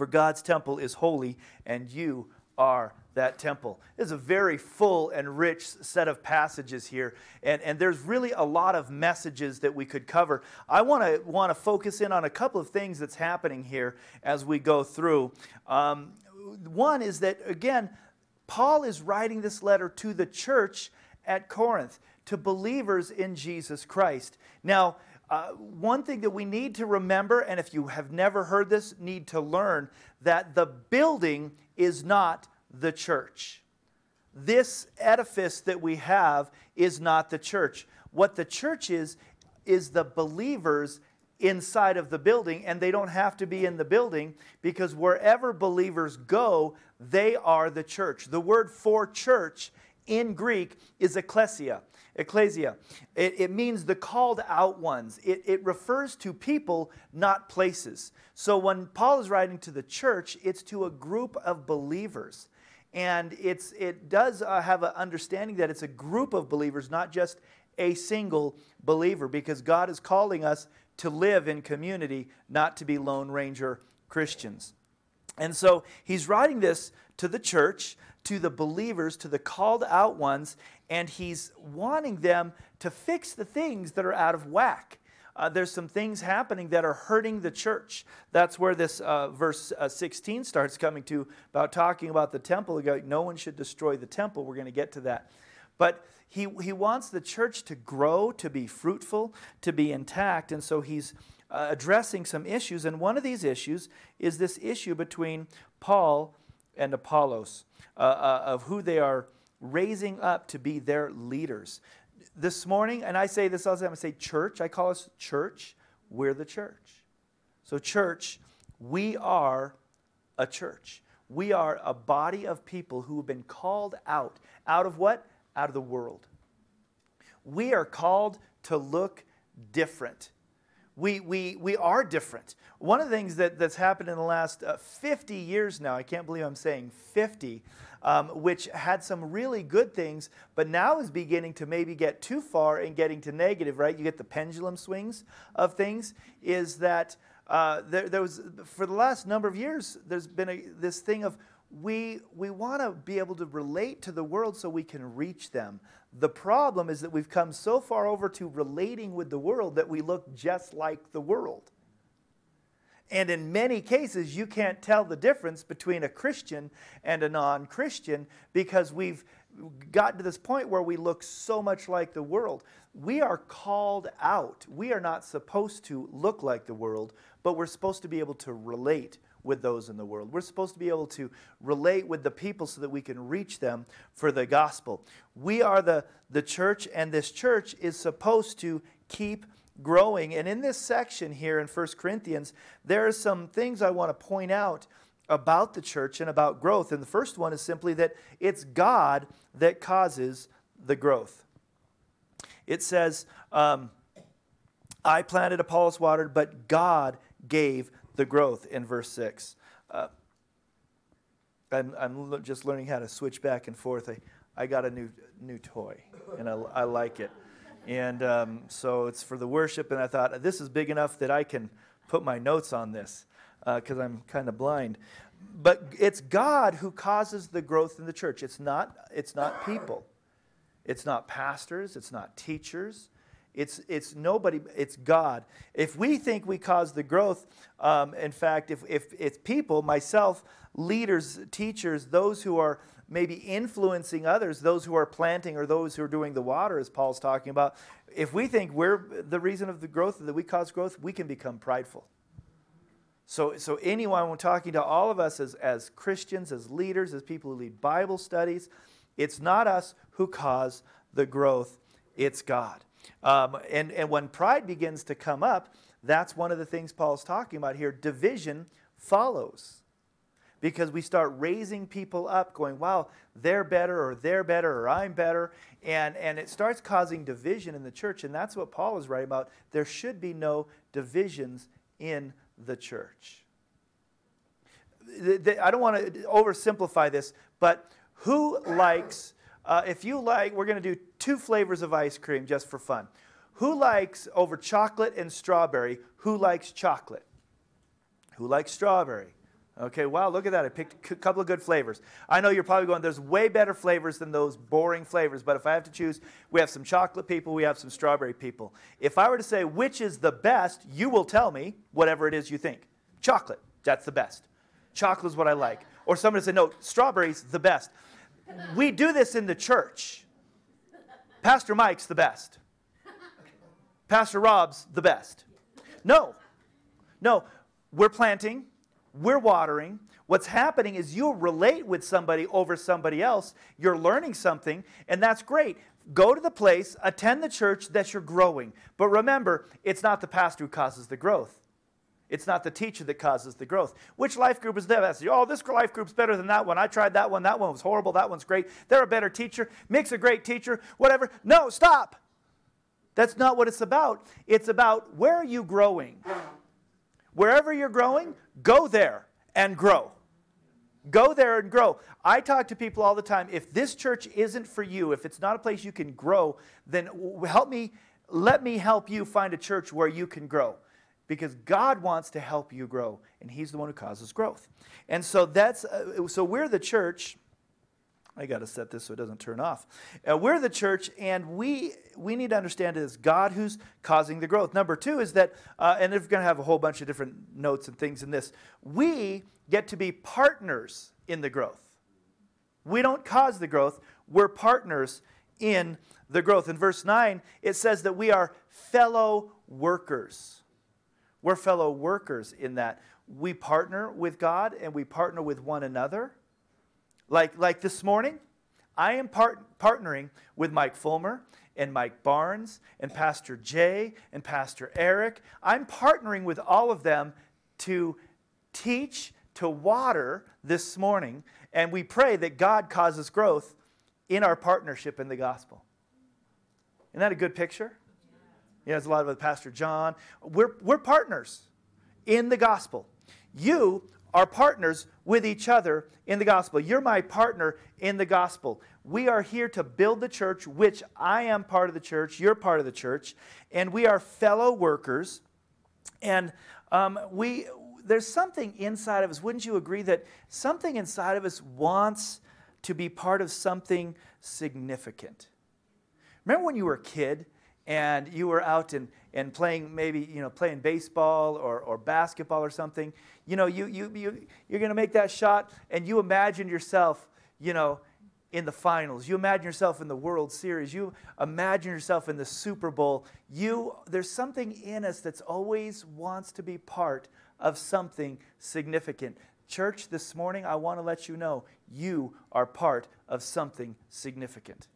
For God's temple is holy, and you are that temple. It's a very full and rich set of passages here, and, and there's really a lot of messages that we could cover. I want to want to focus in on a couple of things that's happening here as we go through. Um, one is that again, Paul is writing this letter to the church at Corinth to believers in Jesus Christ. Now, uh, one thing that we need to remember, and if you have never heard this, need to learn that the building is not the church. This edifice that we have is not the church. What the church is, is the believers inside of the building, and they don't have to be in the building because wherever believers go, they are the church. The word for church in Greek is ecclesia. Ecclesia. It, it means the called out ones. It, it refers to people, not places. So when Paul is writing to the church, it's to a group of believers. And it's, it does uh, have an understanding that it's a group of believers, not just a single believer, because God is calling us to live in community, not to be Lone Ranger Christians. And so he's writing this to the church, to the believers, to the called out ones, and he's wanting them to fix the things that are out of whack. Uh, there's some things happening that are hurting the church. That's where this uh, verse uh, 16 starts coming to about talking about the temple. No one should destroy the temple. We're going to get to that. But he, he wants the church to grow, to be fruitful, to be intact. And so he's uh, addressing some issues. And one of these issues is this issue between Paul and Apollos uh, uh, of who they are raising up to be their leaders. This morning, and I say this all the time, I say church, I call us church, we're the church. So, church, we are a church. We are a body of people who have been called out. Out of what? Out of the world. We are called to look different. We, we, we are different. One of the things that, that's happened in the last uh, 50 years now, I can't believe I'm saying 50, um, which had some really good things, but now is beginning to maybe get too far and getting to negative, right? You get the pendulum swings of things, is that uh, there, there, was, for the last number of years, there's been a, this thing of we, we want to be able to relate to the world so we can reach them. The problem is that we've come so far over to relating with the world that we look just like the world. And in many cases, you can't tell the difference between a Christian and a non Christian because we've gotten to this point where we look so much like the world. We are called out. We are not supposed to look like the world, but we're supposed to be able to relate with those in the world. We're supposed to be able to relate with the people so that we can reach them for the gospel. We are the, the church, and this church is supposed to keep growing. And in this section here in 1 Corinthians, there are some things I want to point out about the church and about growth. And the first one is simply that it's God that causes the growth. It says, um, I planted, Apollos watered, but God gave the growth in verse 6. Uh, I'm, I'm just learning how to switch back and forth. I, I got a new, new toy, and I, I like it. And um, so it's for the worship, and I thought, this is big enough that I can put my notes on this because uh, I'm kind of blind. But it's God who causes the growth in the church. It's not, it's not people. It's not pastors. It's not teachers. It's, it's nobody, it's God. If we think we cause the growth, um, in fact, if, if it's people, myself, leaders, teachers, those who are maybe influencing others, those who are planting or those who are doing the water, as Paul's talking about, if we think we're the reason of the growth, that we cause growth, we can become prideful. So, so anyone, when talking to all of us as, as Christians, as leaders, as people who lead Bible studies, it's not us who cause the growth, it's God. Um, and, and when pride begins to come up, that's one of the things Paul's talking about here. Division follows. Because we start raising people up, going, wow, they're better, or they're better, or I'm better. And, and it starts causing division in the church. And that's what Paul is writing about. There should be no divisions in the church. I don't want to oversimplify this, but who likes uh, if you like, we're going to do two flavors of ice cream just for fun. Who likes over chocolate and strawberry? Who likes chocolate? Who likes strawberry? Okay, wow, look at that. I picked a couple of good flavors. I know you're probably going, there's way better flavors than those boring flavors, but if I have to choose, we have some chocolate people, we have some strawberry people. If I were to say which is the best, you will tell me whatever it is you think. Chocolate, that's the best. Chocolate is what I like. Or somebody say, no, strawberries, the best we do this in the church. Pastor Mike's the best. Pastor Rob's the best. No, no, we're planting, we're watering. What's happening is you relate with somebody over somebody else. You're learning something, and that's great. Go to the place, attend the church that you're growing. But remember, it's not the pastor who causes the growth. It's not the teacher that causes the growth. Which life group is that? Oh, this life group's better than that one. I tried that one. That one was horrible. That one's great. They're a better teacher. Mick's a great teacher. Whatever. No, stop. That's not what it's about. It's about where are you growing? Wherever you're growing, go there and grow. Go there and grow. I talk to people all the time. If this church isn't for you, if it's not a place you can grow, then help me, let me help you find a church where you can grow because God wants to help you grow, and He's the one who causes growth. And so that's uh, so we're the church. I got to set this so it doesn't turn off. Uh, we're the church, and we we need to understand it is God who's causing the growth. Number two is that, uh, and we're going to have a whole bunch of different notes and things in this, we get to be partners in the growth. We don't cause the growth; we're partners in the growth. In verse nine, it says that we are fellow workers. We're fellow workers in that we partner with God and we partner with one another. Like, like this morning, I am part, partnering with Mike Fulmer and Mike Barnes and Pastor Jay and Pastor Eric. I'm partnering with all of them to teach, to water this morning, and we pray that God causes growth in our partnership in the gospel. Isn't that a good picture? You know, there's a lot of Pastor John. We're, we're partners in the gospel. You are partners with each other in the gospel. You're my partner in the gospel. We are here to build the church, which I am part of the church, you're part of the church, and we are fellow workers. And um, we, there's something inside of us, wouldn't you agree that something inside of us wants to be part of something significant? Remember when you were a kid and you were out and, and playing maybe you know playing baseball or, or basketball or something you know you, you, you, you're going to make that shot and you imagine yourself you know in the finals. You imagine yourself in the world series. You imagine yourself in the super bowl. You there's something in us that's always wants to be part of something significant. Church this morning i want to let you know you are part of something significant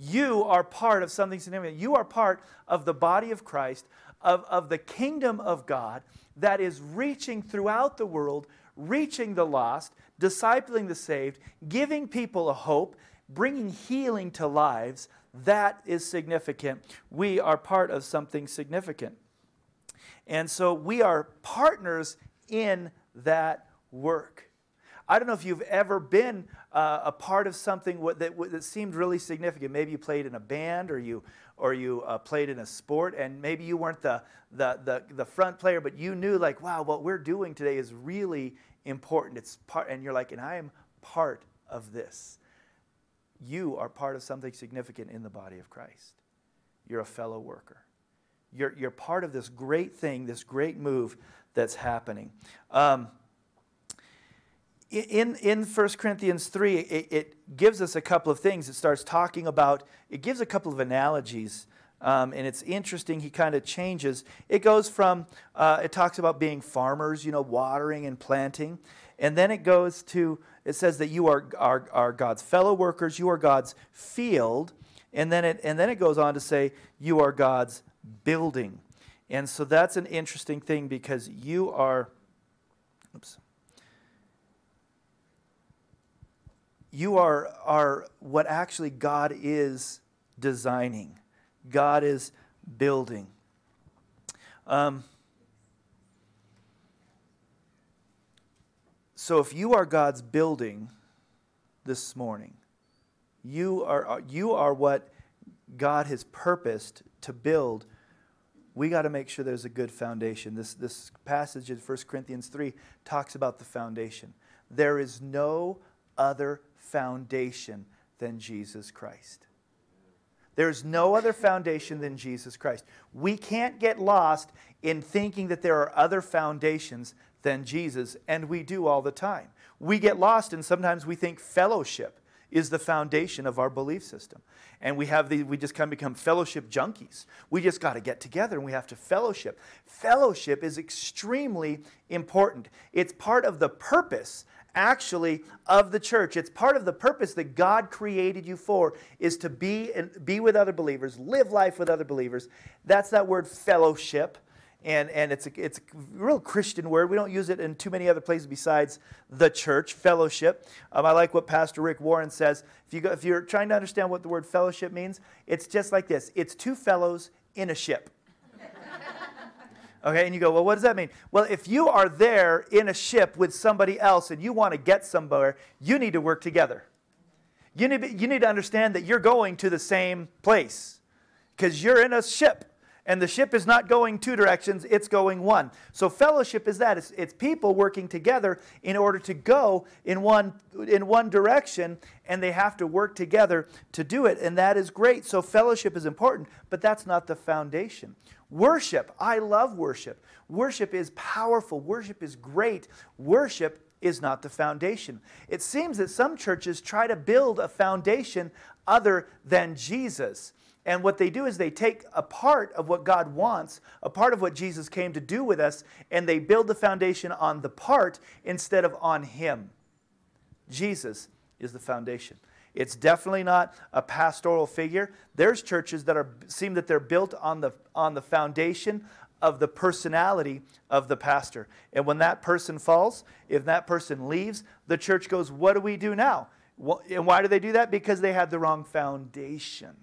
you are part of something significant. You are part of the body of Christ, of, of the kingdom of God that is reaching throughout the world, reaching the lost, discipling the saved, giving people a hope, bringing healing to lives. That is significant. We are part of something significant. And so we are partners in that work. I don't know if you've ever been uh, a part of something that, that seemed really significant. Maybe you played in a band or you, or you uh, played in a sport, and maybe you weren't the, the, the, the front player, but you knew, like, wow, what we're doing today is really important. It's part, and you're like, and I am part of this. You are part of something significant in the body of Christ. You're a fellow worker. You're, you're part of this great thing, this great move that's happening. Um, in, in 1 Corinthians 3, it, it, gives us a couple of things. It starts talking about, it gives a couple of analogies. Um, and it's interesting, he kind of changes. It goes from, uh, it talks about being farmers, you know, watering and planting. And then it goes to, it says that you are, are, are God's fellow workers, you are God's field. And then, it, and then it goes on to say, you are God's building. And so that's an interesting thing because you are, oops. You are, are what actually God is designing, God is building. Um, so if you are God's building this morning, you are, you are what God has purposed to build. We got to make sure there's a good foundation. This, this passage in 1 Corinthians 3 talks about the foundation. There is no other foundation than Jesus Christ. There's no other foundation than Jesus Christ. We can't get lost in thinking that there are other foundations than Jesus, and we do all the time. We get lost, and sometimes we think fellowship is the foundation of our belief system. And we have the we just kind of become fellowship junkies. We just got to get together and we have to fellowship. Fellowship is extremely important. It's part of the purpose actually of the church. It's part of the purpose that God created you for is to be and be with other believers, live life with other believers. That's that word fellowship. And, and it's, a, it's a real Christian word. We don't use it in too many other places besides the church, fellowship. Um, I like what Pastor Rick Warren says. If, you go, if you're trying to understand what the word fellowship means, it's just like this it's two fellows in a ship. Okay, and you go, well, what does that mean? Well, if you are there in a ship with somebody else and you want to get somewhere, you need to work together. You need, you need to understand that you're going to the same place because you're in a ship and the ship is not going two directions, it's going one. So, fellowship is that it's, it's people working together in order to go in one, in one direction, and they have to work together to do it, and that is great. So, fellowship is important, but that's not the foundation. Worship, I love worship. Worship is powerful, worship is great. Worship is not the foundation. It seems that some churches try to build a foundation other than Jesus. And what they do is they take a part of what God wants, a part of what Jesus came to do with us, and they build the foundation on the part instead of on Him. Jesus is the foundation. It's definitely not a pastoral figure. There's churches that are seem that they're built on the on the foundation of the personality of the pastor. And when that person falls, if that person leaves, the church goes, "What do we do now?" And why do they do that? Because they had the wrong foundation.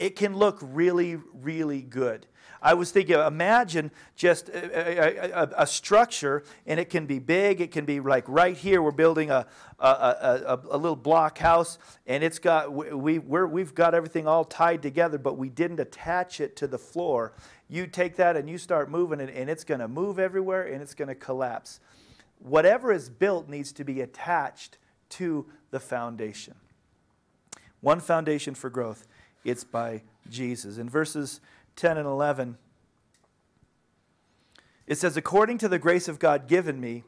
It can look really, really good. I was thinking, imagine just a, a, a, structure, and it can be big. It can be like right here. We're building a, a, a little block house, and it's got we we're, we've got everything all tied together, but we didn't attach it to the floor. You take that and you start moving it, and it's going to move everywhere, and it's going to collapse. Whatever is built needs to be attached to the foundation. One foundation for growth. It's by Jesus. In verses 10 and 11, it says, According to the grace of God given me,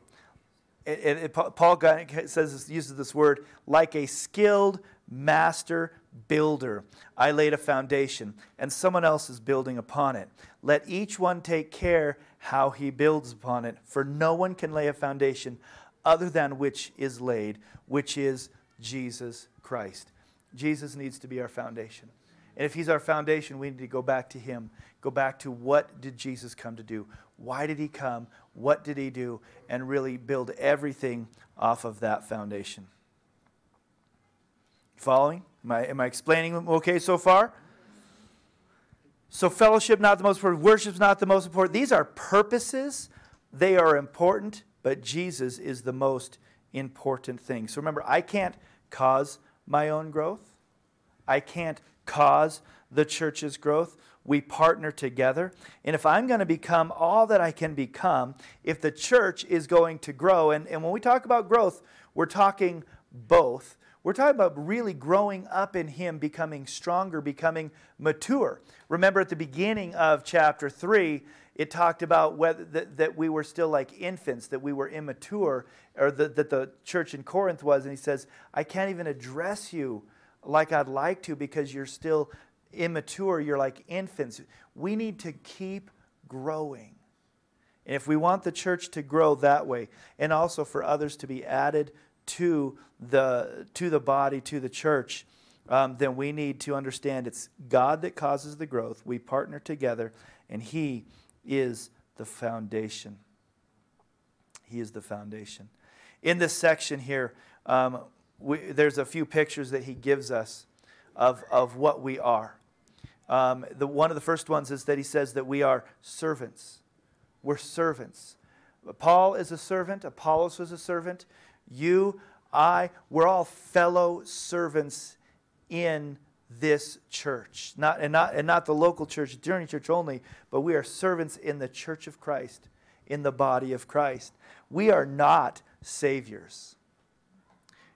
and, and Paul says uses this word like a skilled master builder. I laid a foundation, and someone else is building upon it. Let each one take care how he builds upon it, for no one can lay a foundation other than which is laid, which is Jesus Christ. Jesus needs to be our foundation. And if he's our foundation, we need to go back to him. Go back to what did Jesus come to do? Why did he come? What did he do? And really build everything off of that foundation. Following? Am I, am I explaining okay so far? So, fellowship not the most important, worship's not the most important. These are purposes, they are important, but Jesus is the most important thing. So, remember, I can't cause my own growth, I can't cause the church's growth. We partner together. And if I'm going to become all that I can become, if the church is going to grow, and, and when we talk about growth, we're talking both. We're talking about really growing up in Him, becoming stronger, becoming mature. Remember at the beginning of chapter 3, it talked about whether that, that we were still like infants, that we were immature, or the, that the church in Corinth was. And he says, I can't even address you like I'd like to because you're still immature, you're like infants. We need to keep growing. And if we want the church to grow that way, and also for others to be added to the, to the body, to the church, um, then we need to understand it's God that causes the growth. We partner together, and He is the foundation. He is the foundation. In this section here, um, we, there's a few pictures that he gives us of, of what we are. Um, the, one of the first ones is that he says that we are servants. We're servants. Paul is a servant, Apollos was a servant. You, I, we're all fellow servants in this church. Not, and, not, and not the local church, Journey Church only, but we are servants in the church of Christ, in the body of Christ. We are not saviors.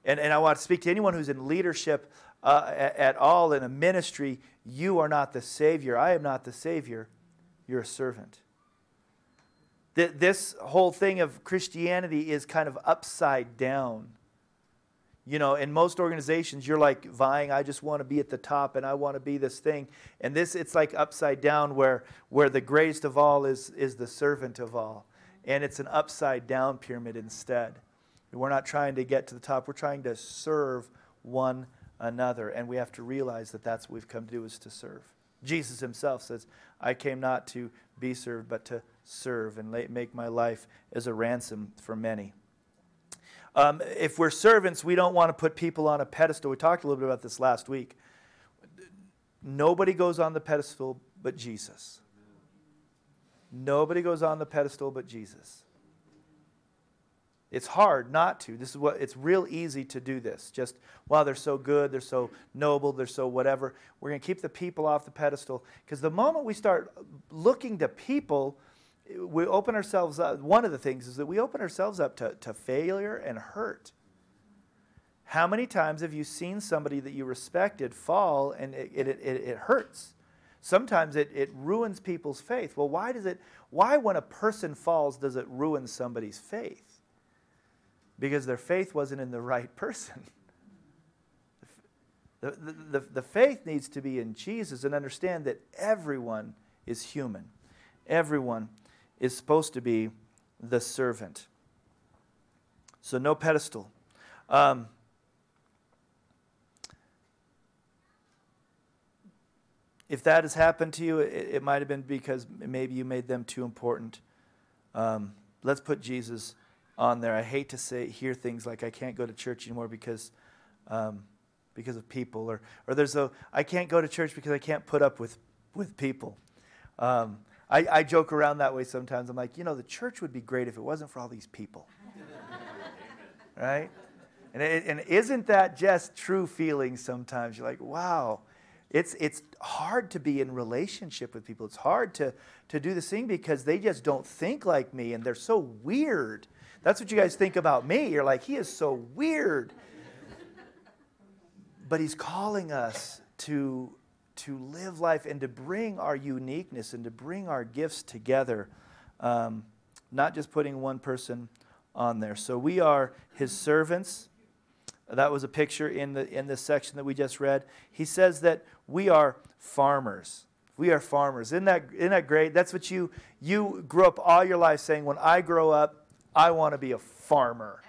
And, and I want to speak to anyone who's in leadership uh, at, at all in a ministry. You are not the Savior. I am not the Savior. You're a servant. This whole thing of Christianity is kind of upside down. You know, in most organizations, you're like vying, I just want to be at the top and I want to be this thing. And this, it's like upside down where, where the greatest of all is, is the servant of all. And it's an upside down pyramid instead. We're not trying to get to the top. We're trying to serve one another. And we have to realize that that's what we've come to do is to serve. Jesus himself says, I came not to be served, but to serve and make my life as a ransom for many. Um, if we're servants, we don't want to put people on a pedestal. We talked a little bit about this last week. Nobody goes on the pedestal but Jesus. Nobody goes on the pedestal but Jesus. It's hard not to. This is what it's real easy to do this. Just while they're so good, they're so noble, they're so whatever. We're going to keep the people off the pedestal because the moment we start looking to people, we open ourselves up. One of the things is that we open ourselves up to, to failure and hurt. How many times have you seen somebody that you respected fall and it, it, it, it hurts? Sometimes it, it ruins people's faith. Well, why does it, why when a person falls does it ruin somebody's faith? Because their faith wasn't in the right person. The, the, the, faith needs to be in Jesus and understand that everyone is human. Everyone is supposed to be the servant. So, no pedestal. Um, if that has happened to you, it, it might have been because maybe you made them too important. Um, let's put Jesus on there. I hate to say hear things like I can't go to church anymore because um, because of people, or or there's a I can't go to church because I can't put up with with people. Um, I, I joke around that way sometimes. I'm like, you know, the church would be great if it wasn't for all these people. right? And, it, and isn't that just true feeling sometimes? You're like, wow, it's, it's hard to be in relationship with people. It's hard to, to do this thing because they just don't think like me and they're so weird. That's what you guys think about me. You're like, he is so weird. but he's calling us to to live life and to bring our uniqueness and to bring our gifts together, um, not just putting one person on there. So we are his servants. That was a picture in the in this section that we just read. He says that we are farmers. We are farmers. Isn't that, isn't that great? That's what you you grew up all your life saying, when I grow up, I want to be a farmer.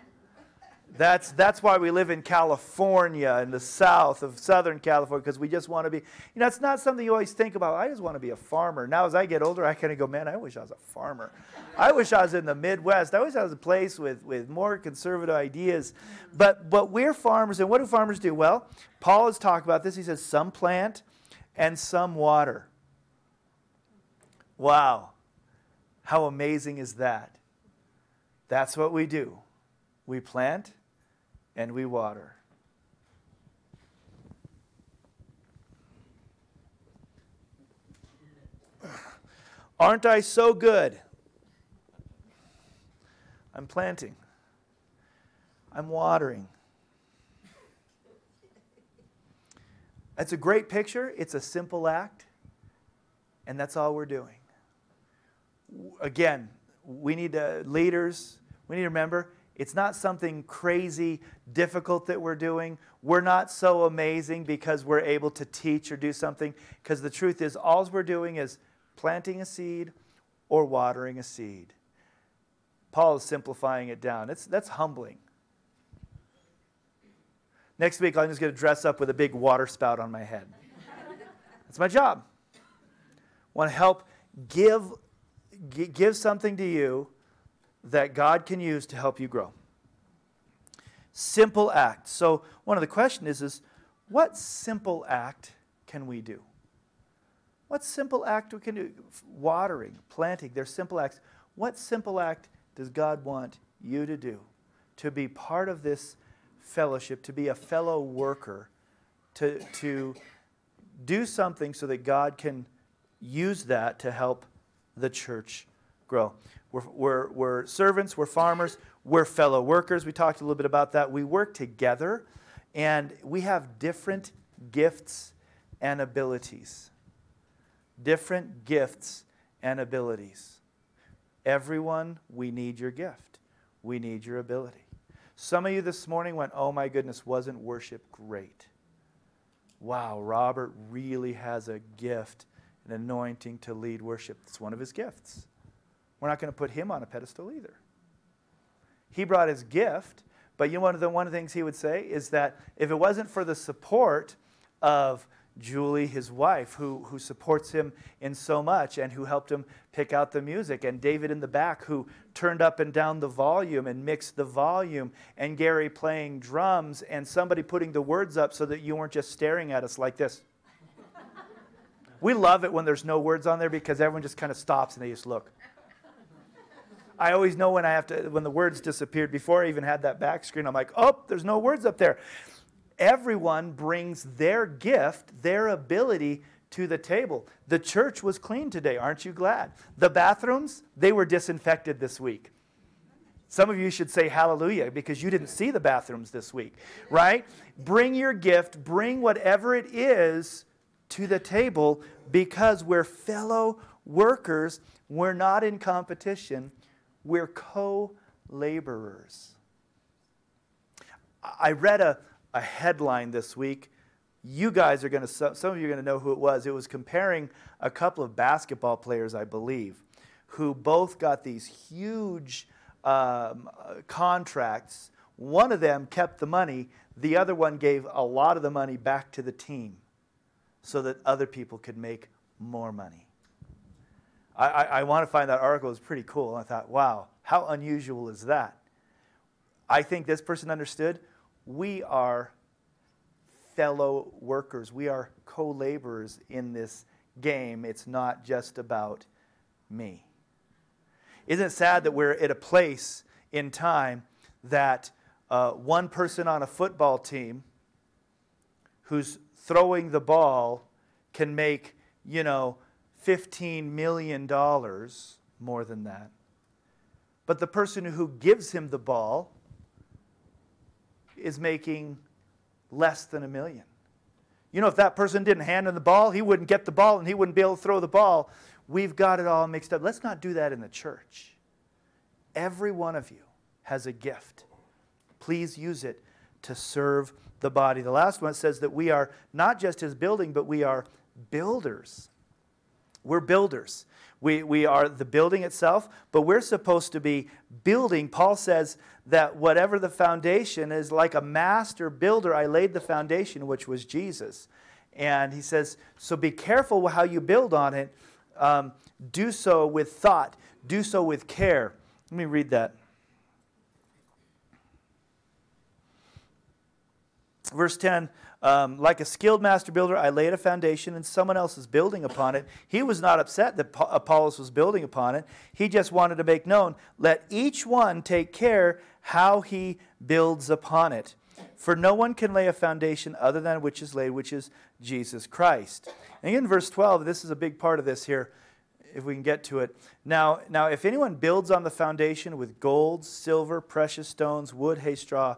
That's, that's why we live in California, in the south of Southern California, because we just want to be, you know, it's not something you always think about. I just want to be a farmer. Now, as I get older, I kind of go, man, I wish I was a farmer. I wish I was in the Midwest. I wish I was a place with, with more conservative ideas. But, but we're farmers, and what do farmers do? Well, Paul has talked about this. He says, some plant and some water. Wow. How amazing is that? That's what we do. We plant and we water. Aren't I so good? I'm planting. I'm watering. It's a great picture. It's a simple act. And that's all we're doing. Again, we need to, leaders, we need to remember it's not something crazy, difficult that we're doing. We're not so amazing because we're able to teach or do something. Because the truth is, all we're doing is planting a seed or watering a seed. Paul is simplifying it down. It's, that's humbling. Next week, I'm just going to dress up with a big water spout on my head. That's my job. Want to help give, give something to you that God can use to help you grow. Simple act. So one of the questions is, is what simple act can we do? What simple act we can do? Watering, planting, they're simple acts. What simple act does God want you to do to be part of this fellowship, to be a fellow worker, to, to do something so that God can use that to help the church grow? We're, we're, we're servants, we're farmers, we're fellow workers. We talked a little bit about that. We work together, and we have different gifts and abilities. Different gifts and abilities. Everyone, we need your gift. We need your ability. Some of you this morning went, Oh my goodness, wasn't worship great? Wow, Robert really has a gift, an anointing to lead worship. It's one of his gifts. We're not going to put him on a pedestal either. He brought his gift, But you know, one of the one of the things he would say is that if it wasn't for the support of Julie, his wife, who, who supports him in so much and who helped him pick out the music, and David in the back, who turned up and down the volume and mixed the volume, and Gary playing drums, and somebody putting the words up so that you weren't just staring at us like this. We love it when there's no words on there because everyone just kind of stops and they just look. I always know when I have to when the words disappeared before I even had that back screen. I'm like, oh, there's no words up there everyone brings their gift, their ability to the table. The church was clean today, aren't you glad? The bathrooms, they were disinfected this week. Some of you should say hallelujah because you didn't see the bathrooms this week, right? Bring your gift, bring whatever it is to the table because we're fellow workers. We're not in competition, we're co laborers. I read a, a headline this week. You guys are going to, some of you are going to know who it was. It was comparing a couple of basketball players, I believe, who both got these huge um, contracts. One of them kept the money, the other one gave a lot of the money back to the team so that other people could make more money. I, I, I want to find that article. It was pretty cool. I thought, wow, how unusual is that? I think this person understood we are fellow workers. We are co laborers in this game. It's not just about me. Isn't it sad that we're at a place in time that uh, one person on a football team who's throwing the ball can make, you know, $15 million more than that? But the person who gives him the ball is making less than a million. You know, if that person didn't hand him the ball, he wouldn't get the ball and he wouldn't be able to throw the ball. We've got it all mixed up. Let's not do that in the church. Every one of you has a gift. Please use it to serve the body. The last one says that we are not just his building, but we are builders. We're builders. We, we are the building itself, but we're supposed to be building. Paul says that whatever the foundation is, like a master builder, I laid the foundation, which was Jesus. And he says, so be careful how you build on it. Um, do so with thought, do so with care. Let me read that. Verse 10 um, like a skilled master builder, I laid a foundation and someone else is building upon it. He was not upset that Apollos was building upon it. He just wanted to make known let each one take care how he builds upon it. For no one can lay a foundation other than which is laid, which is Jesus Christ. And in verse 12, this is a big part of this here, if we can get to it. Now, now if anyone builds on the foundation with gold, silver, precious stones, wood, hay, straw,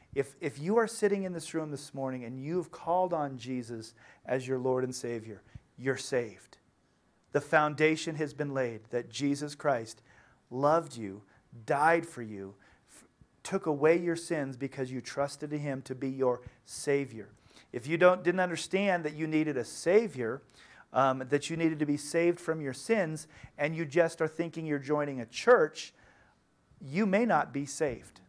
if, if you are sitting in this room this morning and you've called on jesus as your lord and savior you're saved. The foundation has been laid that Jesus Christ loved you, died for you, f- took away your sins because you trusted him to be your savior. If you don't, didn't understand that you needed a savior, um, that you needed to be saved from your sins, and you just are thinking you're joining a church, you may not be saved.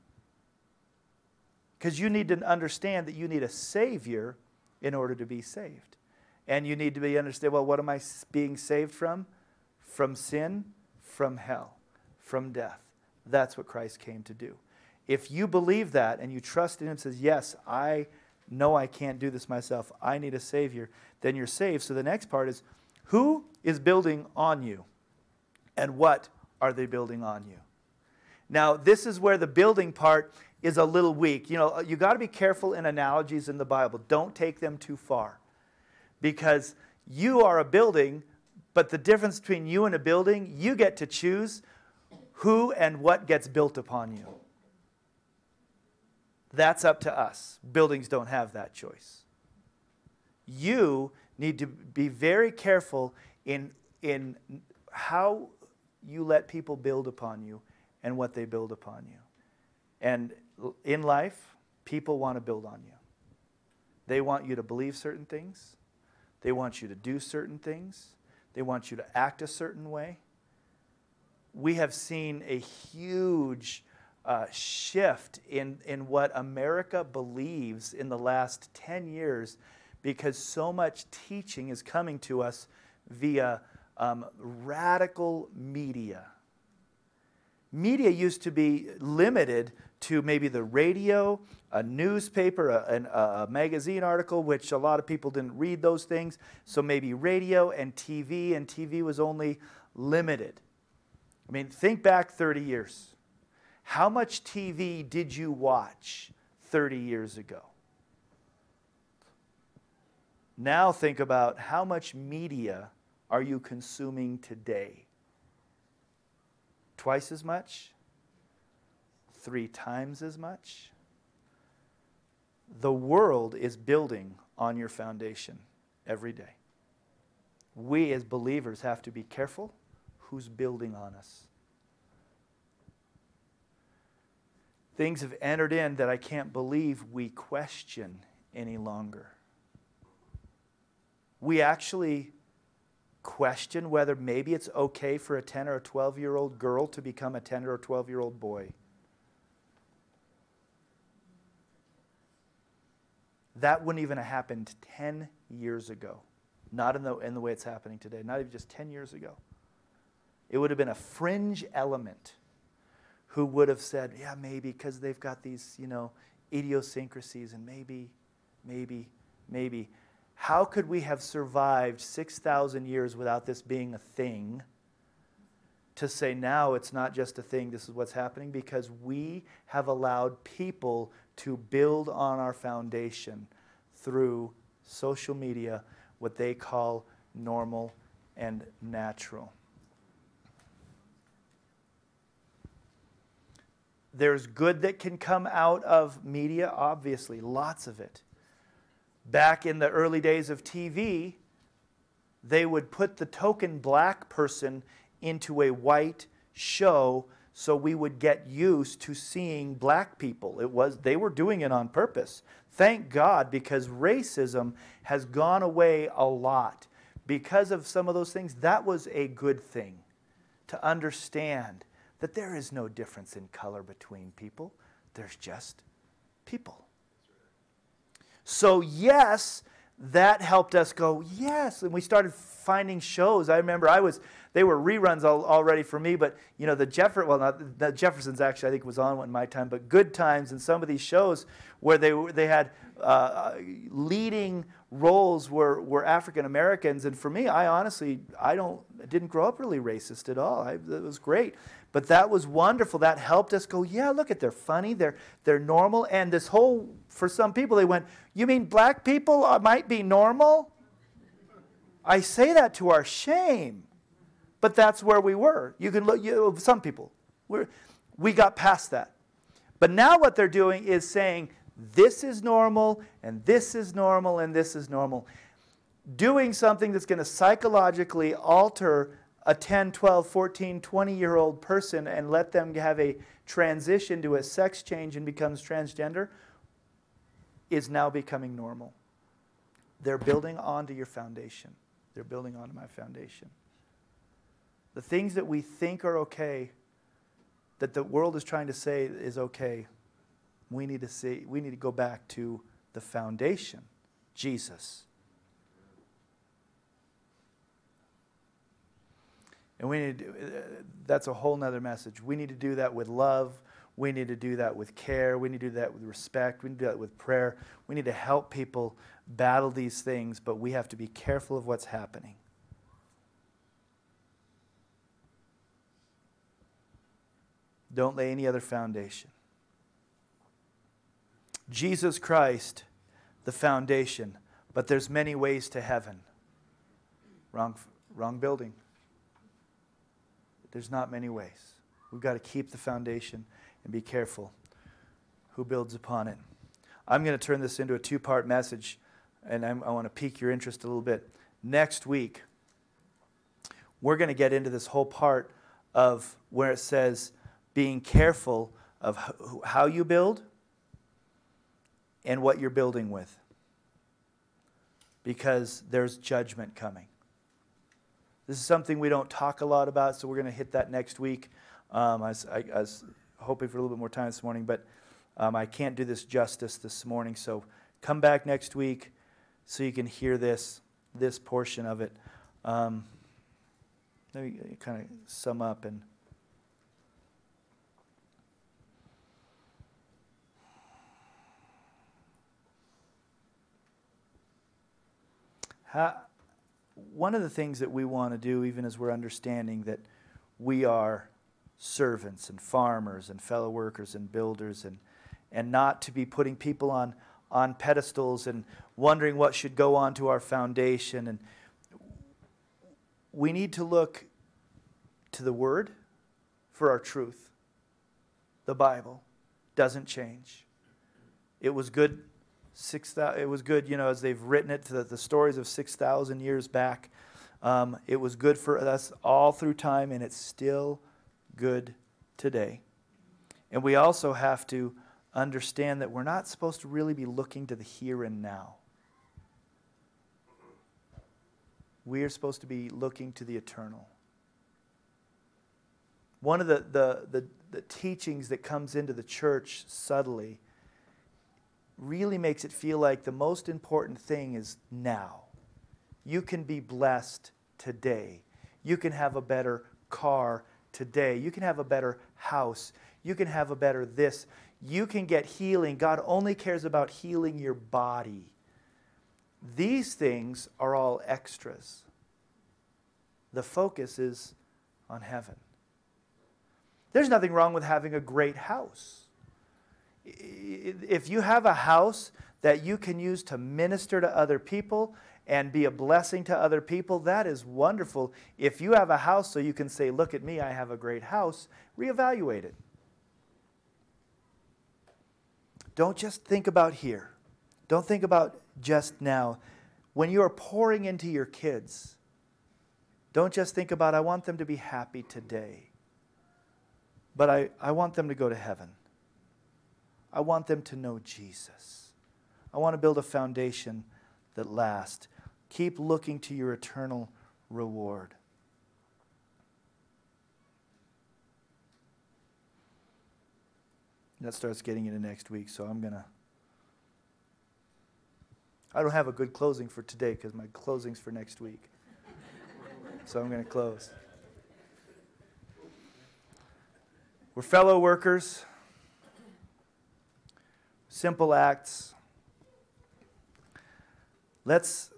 Because you need to understand that you need a savior in order to be saved. And you need to be understand well, what am I being saved from? From sin, from hell, from death. That's what Christ came to do. If you believe that and you trust in Him, says, Yes, I know I can't do this myself, I need a Savior, then you're saved. So the next part is who is building on you? And what are they building on you? Now, this is where the building part is a little weak. You know, uh, you got to be careful in analogies in the Bible. Don't take them too far because you are a building, but the difference between you and a building, you get to choose who and what gets built upon you. That's up to us. Buildings don't have that choice. You need to be very careful in, in how you let people build upon you and what they build upon you. And in life, people want to build on you. They want you to believe certain things, they want you to do certain things, they want you to act a certain way. We have seen a huge uh, shift in, in what America believes in the last 10 years because so much teaching is coming to us via um, radical media. Media used to be limited to maybe the radio, a newspaper, a, a, magazine article, which a lot of people didn't read those things. So maybe radio and TV, and TV was only limited. I mean, think back 30 years. How much TV did you watch 30 years ago? Now think about how much media are you consuming today? Twice as much? Three times as much? The world is building on your foundation every day. We as believers have to be careful who's building on us. Things have entered in that I can't believe we question any longer. We actually question whether maybe it's okay for a 10 or a 12 year old girl to become a 10 or 12 year old boy. That wouldn't even have happened 10 years ago. Not in the, in the way it's happening today, not even just 10 years ago. It would have been a fringe element who would have said, yeah, maybe because they've got these, you know, idiosyncrasies and maybe, maybe, maybe. How could we have survived 6,000 years without this being a thing? To say now it's not just a thing, this is what's happening, because we have allowed people to build on our foundation through social media, what they call normal and natural. There's good that can come out of media, obviously, lots of it. Back in the early days of TV, they would put the token black person into a white show so we would get used to seeing black people. It was they were doing it on purpose. Thank God because racism has gone away a lot. Because of some of those things, that was a good thing to understand that there is no difference in color between people. There's just people. So, yes, that helped us go, yes. And we started finding shows. I remember I was, they were reruns already for me, but, you know, the Jefferson, well, not the Jeffersons actually, I think was on one in my time, but Good Times and some of these shows where they, they had uh, leading roles were, were African Americans. And for me, I honestly, I don't, didn't grow up really racist at all. I, it was great. But that was wonderful. That helped us go, yeah, look at they're funny, they're they're normal. And this whole for some people they went, you mean black people might be normal? I say that to our shame, but that's where we were. You can look. You, some people, we we got past that, but now what they're doing is saying this is normal, and this is normal, and this is normal. Doing something that's going to psychologically alter a 10, 12, 14, 20 year old person and let them have a transition to a sex change and becomes transgender is now becoming normal. They're building onto your foundation. They're building onto my foundation. The things that we think are okay, that the world is trying to say is okay, we need to see, we need to go back to the foundation, Jesus. And we need to, uh, that's a whole nother message. We need to do that with love. We need to do that with care. We need to do that with respect. We need to do that with prayer. We need to help people battle these things, but we have to be careful of what's happening. Don't lay any other foundation. Jesus Christ, the foundation, but there's many ways to heaven. Wrong, wrong building. There's not many ways. We've got to keep the foundation and be careful who builds upon it. I'm going to turn this into a two part message. and I'm, i want to pique your interest a little bit. Next week, we're going to get into this whole part of where it says being careful of how you build and what you're building with. Because there's judgment coming. This is something we don't talk a lot about, so we're going to hit that next week. Um, I, was, I, I, was, hoping for a little bit more time this morning, but um, I can't do this justice this morning. So come back next week so you can hear this, this portion of it. Um, let me kind of sum up and. How, one of the things that we want to do, even as we're understanding that we are servants and farmers and fellow workers and builders, and, and not to be putting people on, on pedestals and wondering what should go on to our foundation. And we need to look to the Word for our truth. The Bible doesn't change. It was good six it was good, you know, as they've written it, the, the stories of 6,000 years back. Um, it was good for us all through time, and it's still good today. And we also have to understand that we're not supposed to really be looking to the here and now. We are supposed to be looking to the eternal. One of the, the, the, the teachings that comes into the church subtly really makes it feel like the most important thing is now. You can be blessed today. You can have a better car today. You can have a better house. You can have a better this. You can get healing. God only cares about healing your body. These things are all extras. The focus is on heaven. There's nothing wrong with having a great house if you have a house that you can use to minister to other people and be a blessing to other people, that is wonderful. If you have a house so you can say, Look at me, I have a great house, reevaluate it. Don't just think about here. Don't think about just now. When you are pouring into your kids, don't just think about, I want them to be happy today, but I, I want them to go to heaven. I want them to know Jesus. I want to build a foundation that lasts. Keep looking to your eternal reward. That starts getting into next week, so I'm going to. I don't have a good closing for today because my closing's for next week. so I'm going to close. We're fellow workers simple acts. Let's,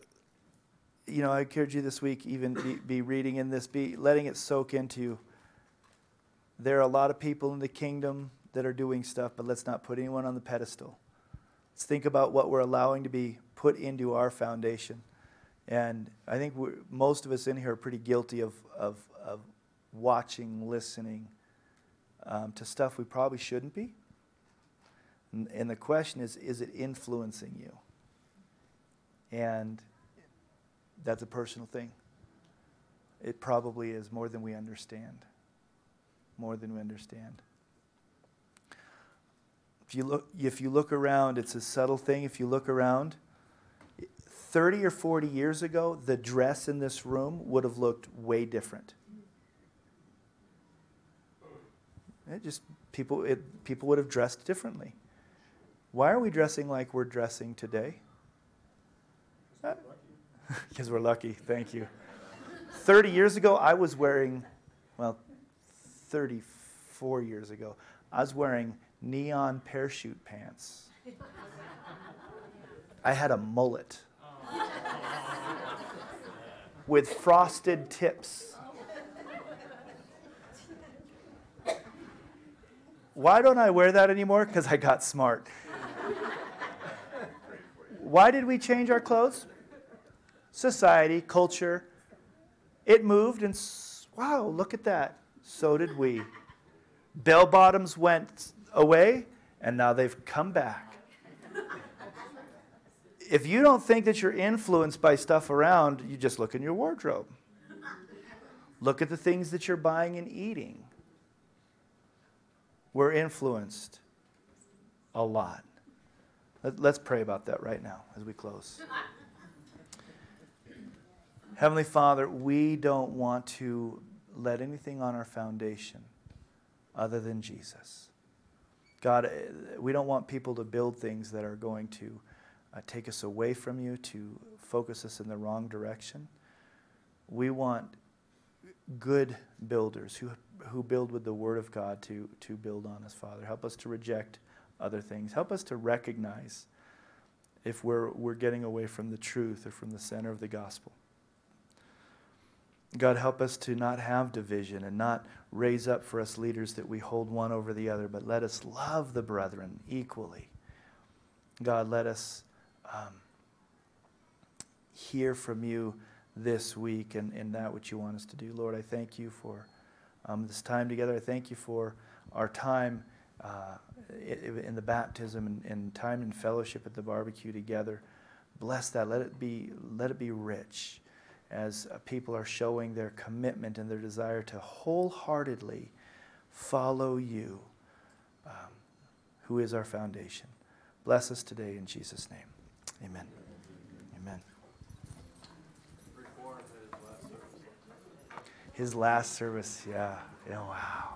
you know, I encourage you this week, even be, be reading in this, be letting it soak into you. There are a lot of people in the kingdom that are doing stuff, but let's not put anyone on the pedestal. Let's think about what we're allowing to be put into our foundation. And I think most of us in here are pretty guilty of, of, of watching, listening um, to stuff we probably shouldn't be. And the question is, is it influencing you? And that's a personal thing. It probably is more than we understand. More than we understand. If you look, if you look around, it's a subtle thing. If you look around, 30 or 40 years ago, the dress in this room would have looked way different. It just people, it, people would have dressed differently. Why are we dressing like we're dressing today? Because we're, lucky. Thank you. 30 years ago, I was wearing, well, 34 years ago, I was wearing neon parachute pants. I had a mullet with frosted tips. Why don't I wear that anymore? Because I got smart. Why did we change our clothes? Society, culture. It moved, and wow, look at that. So did we. Bell bottoms went away, and now they've come back. if you don't think that you're influenced by stuff around, you just look in your wardrobe. Look at the things that you're buying and eating. We're influenced a lot. Let, us pray about that right now as we close. Heavenly Father, we don't want to let anything on our foundation other than Jesus. God, we don't want people to build things that are going to uh, take us away from you, to focus us in the wrong direction. We want good builders who, who build with the Word of God to, to build on us, Father. Help us to reject other things. Help us to recognize if we're, we're getting away from the truth or from the center of the gospel. God, help us to not have division and not raise up for us leaders that we hold one over the other, but let us love the brethren equally. God, let us um, hear from you this week and, and that which you want us to do. Lord, I thank you for um, this time together. I thank you for our time uh, in the baptism and, and time and fellowship at the barbecue together. Bless that. Let it be, let it be rich as people are showing their commitment and their desire to wholeheartedly follow you, um, who is our foundation. Bless us today in Jesus' name. Amen. Amen. His last service, yeah. Yeah, wow.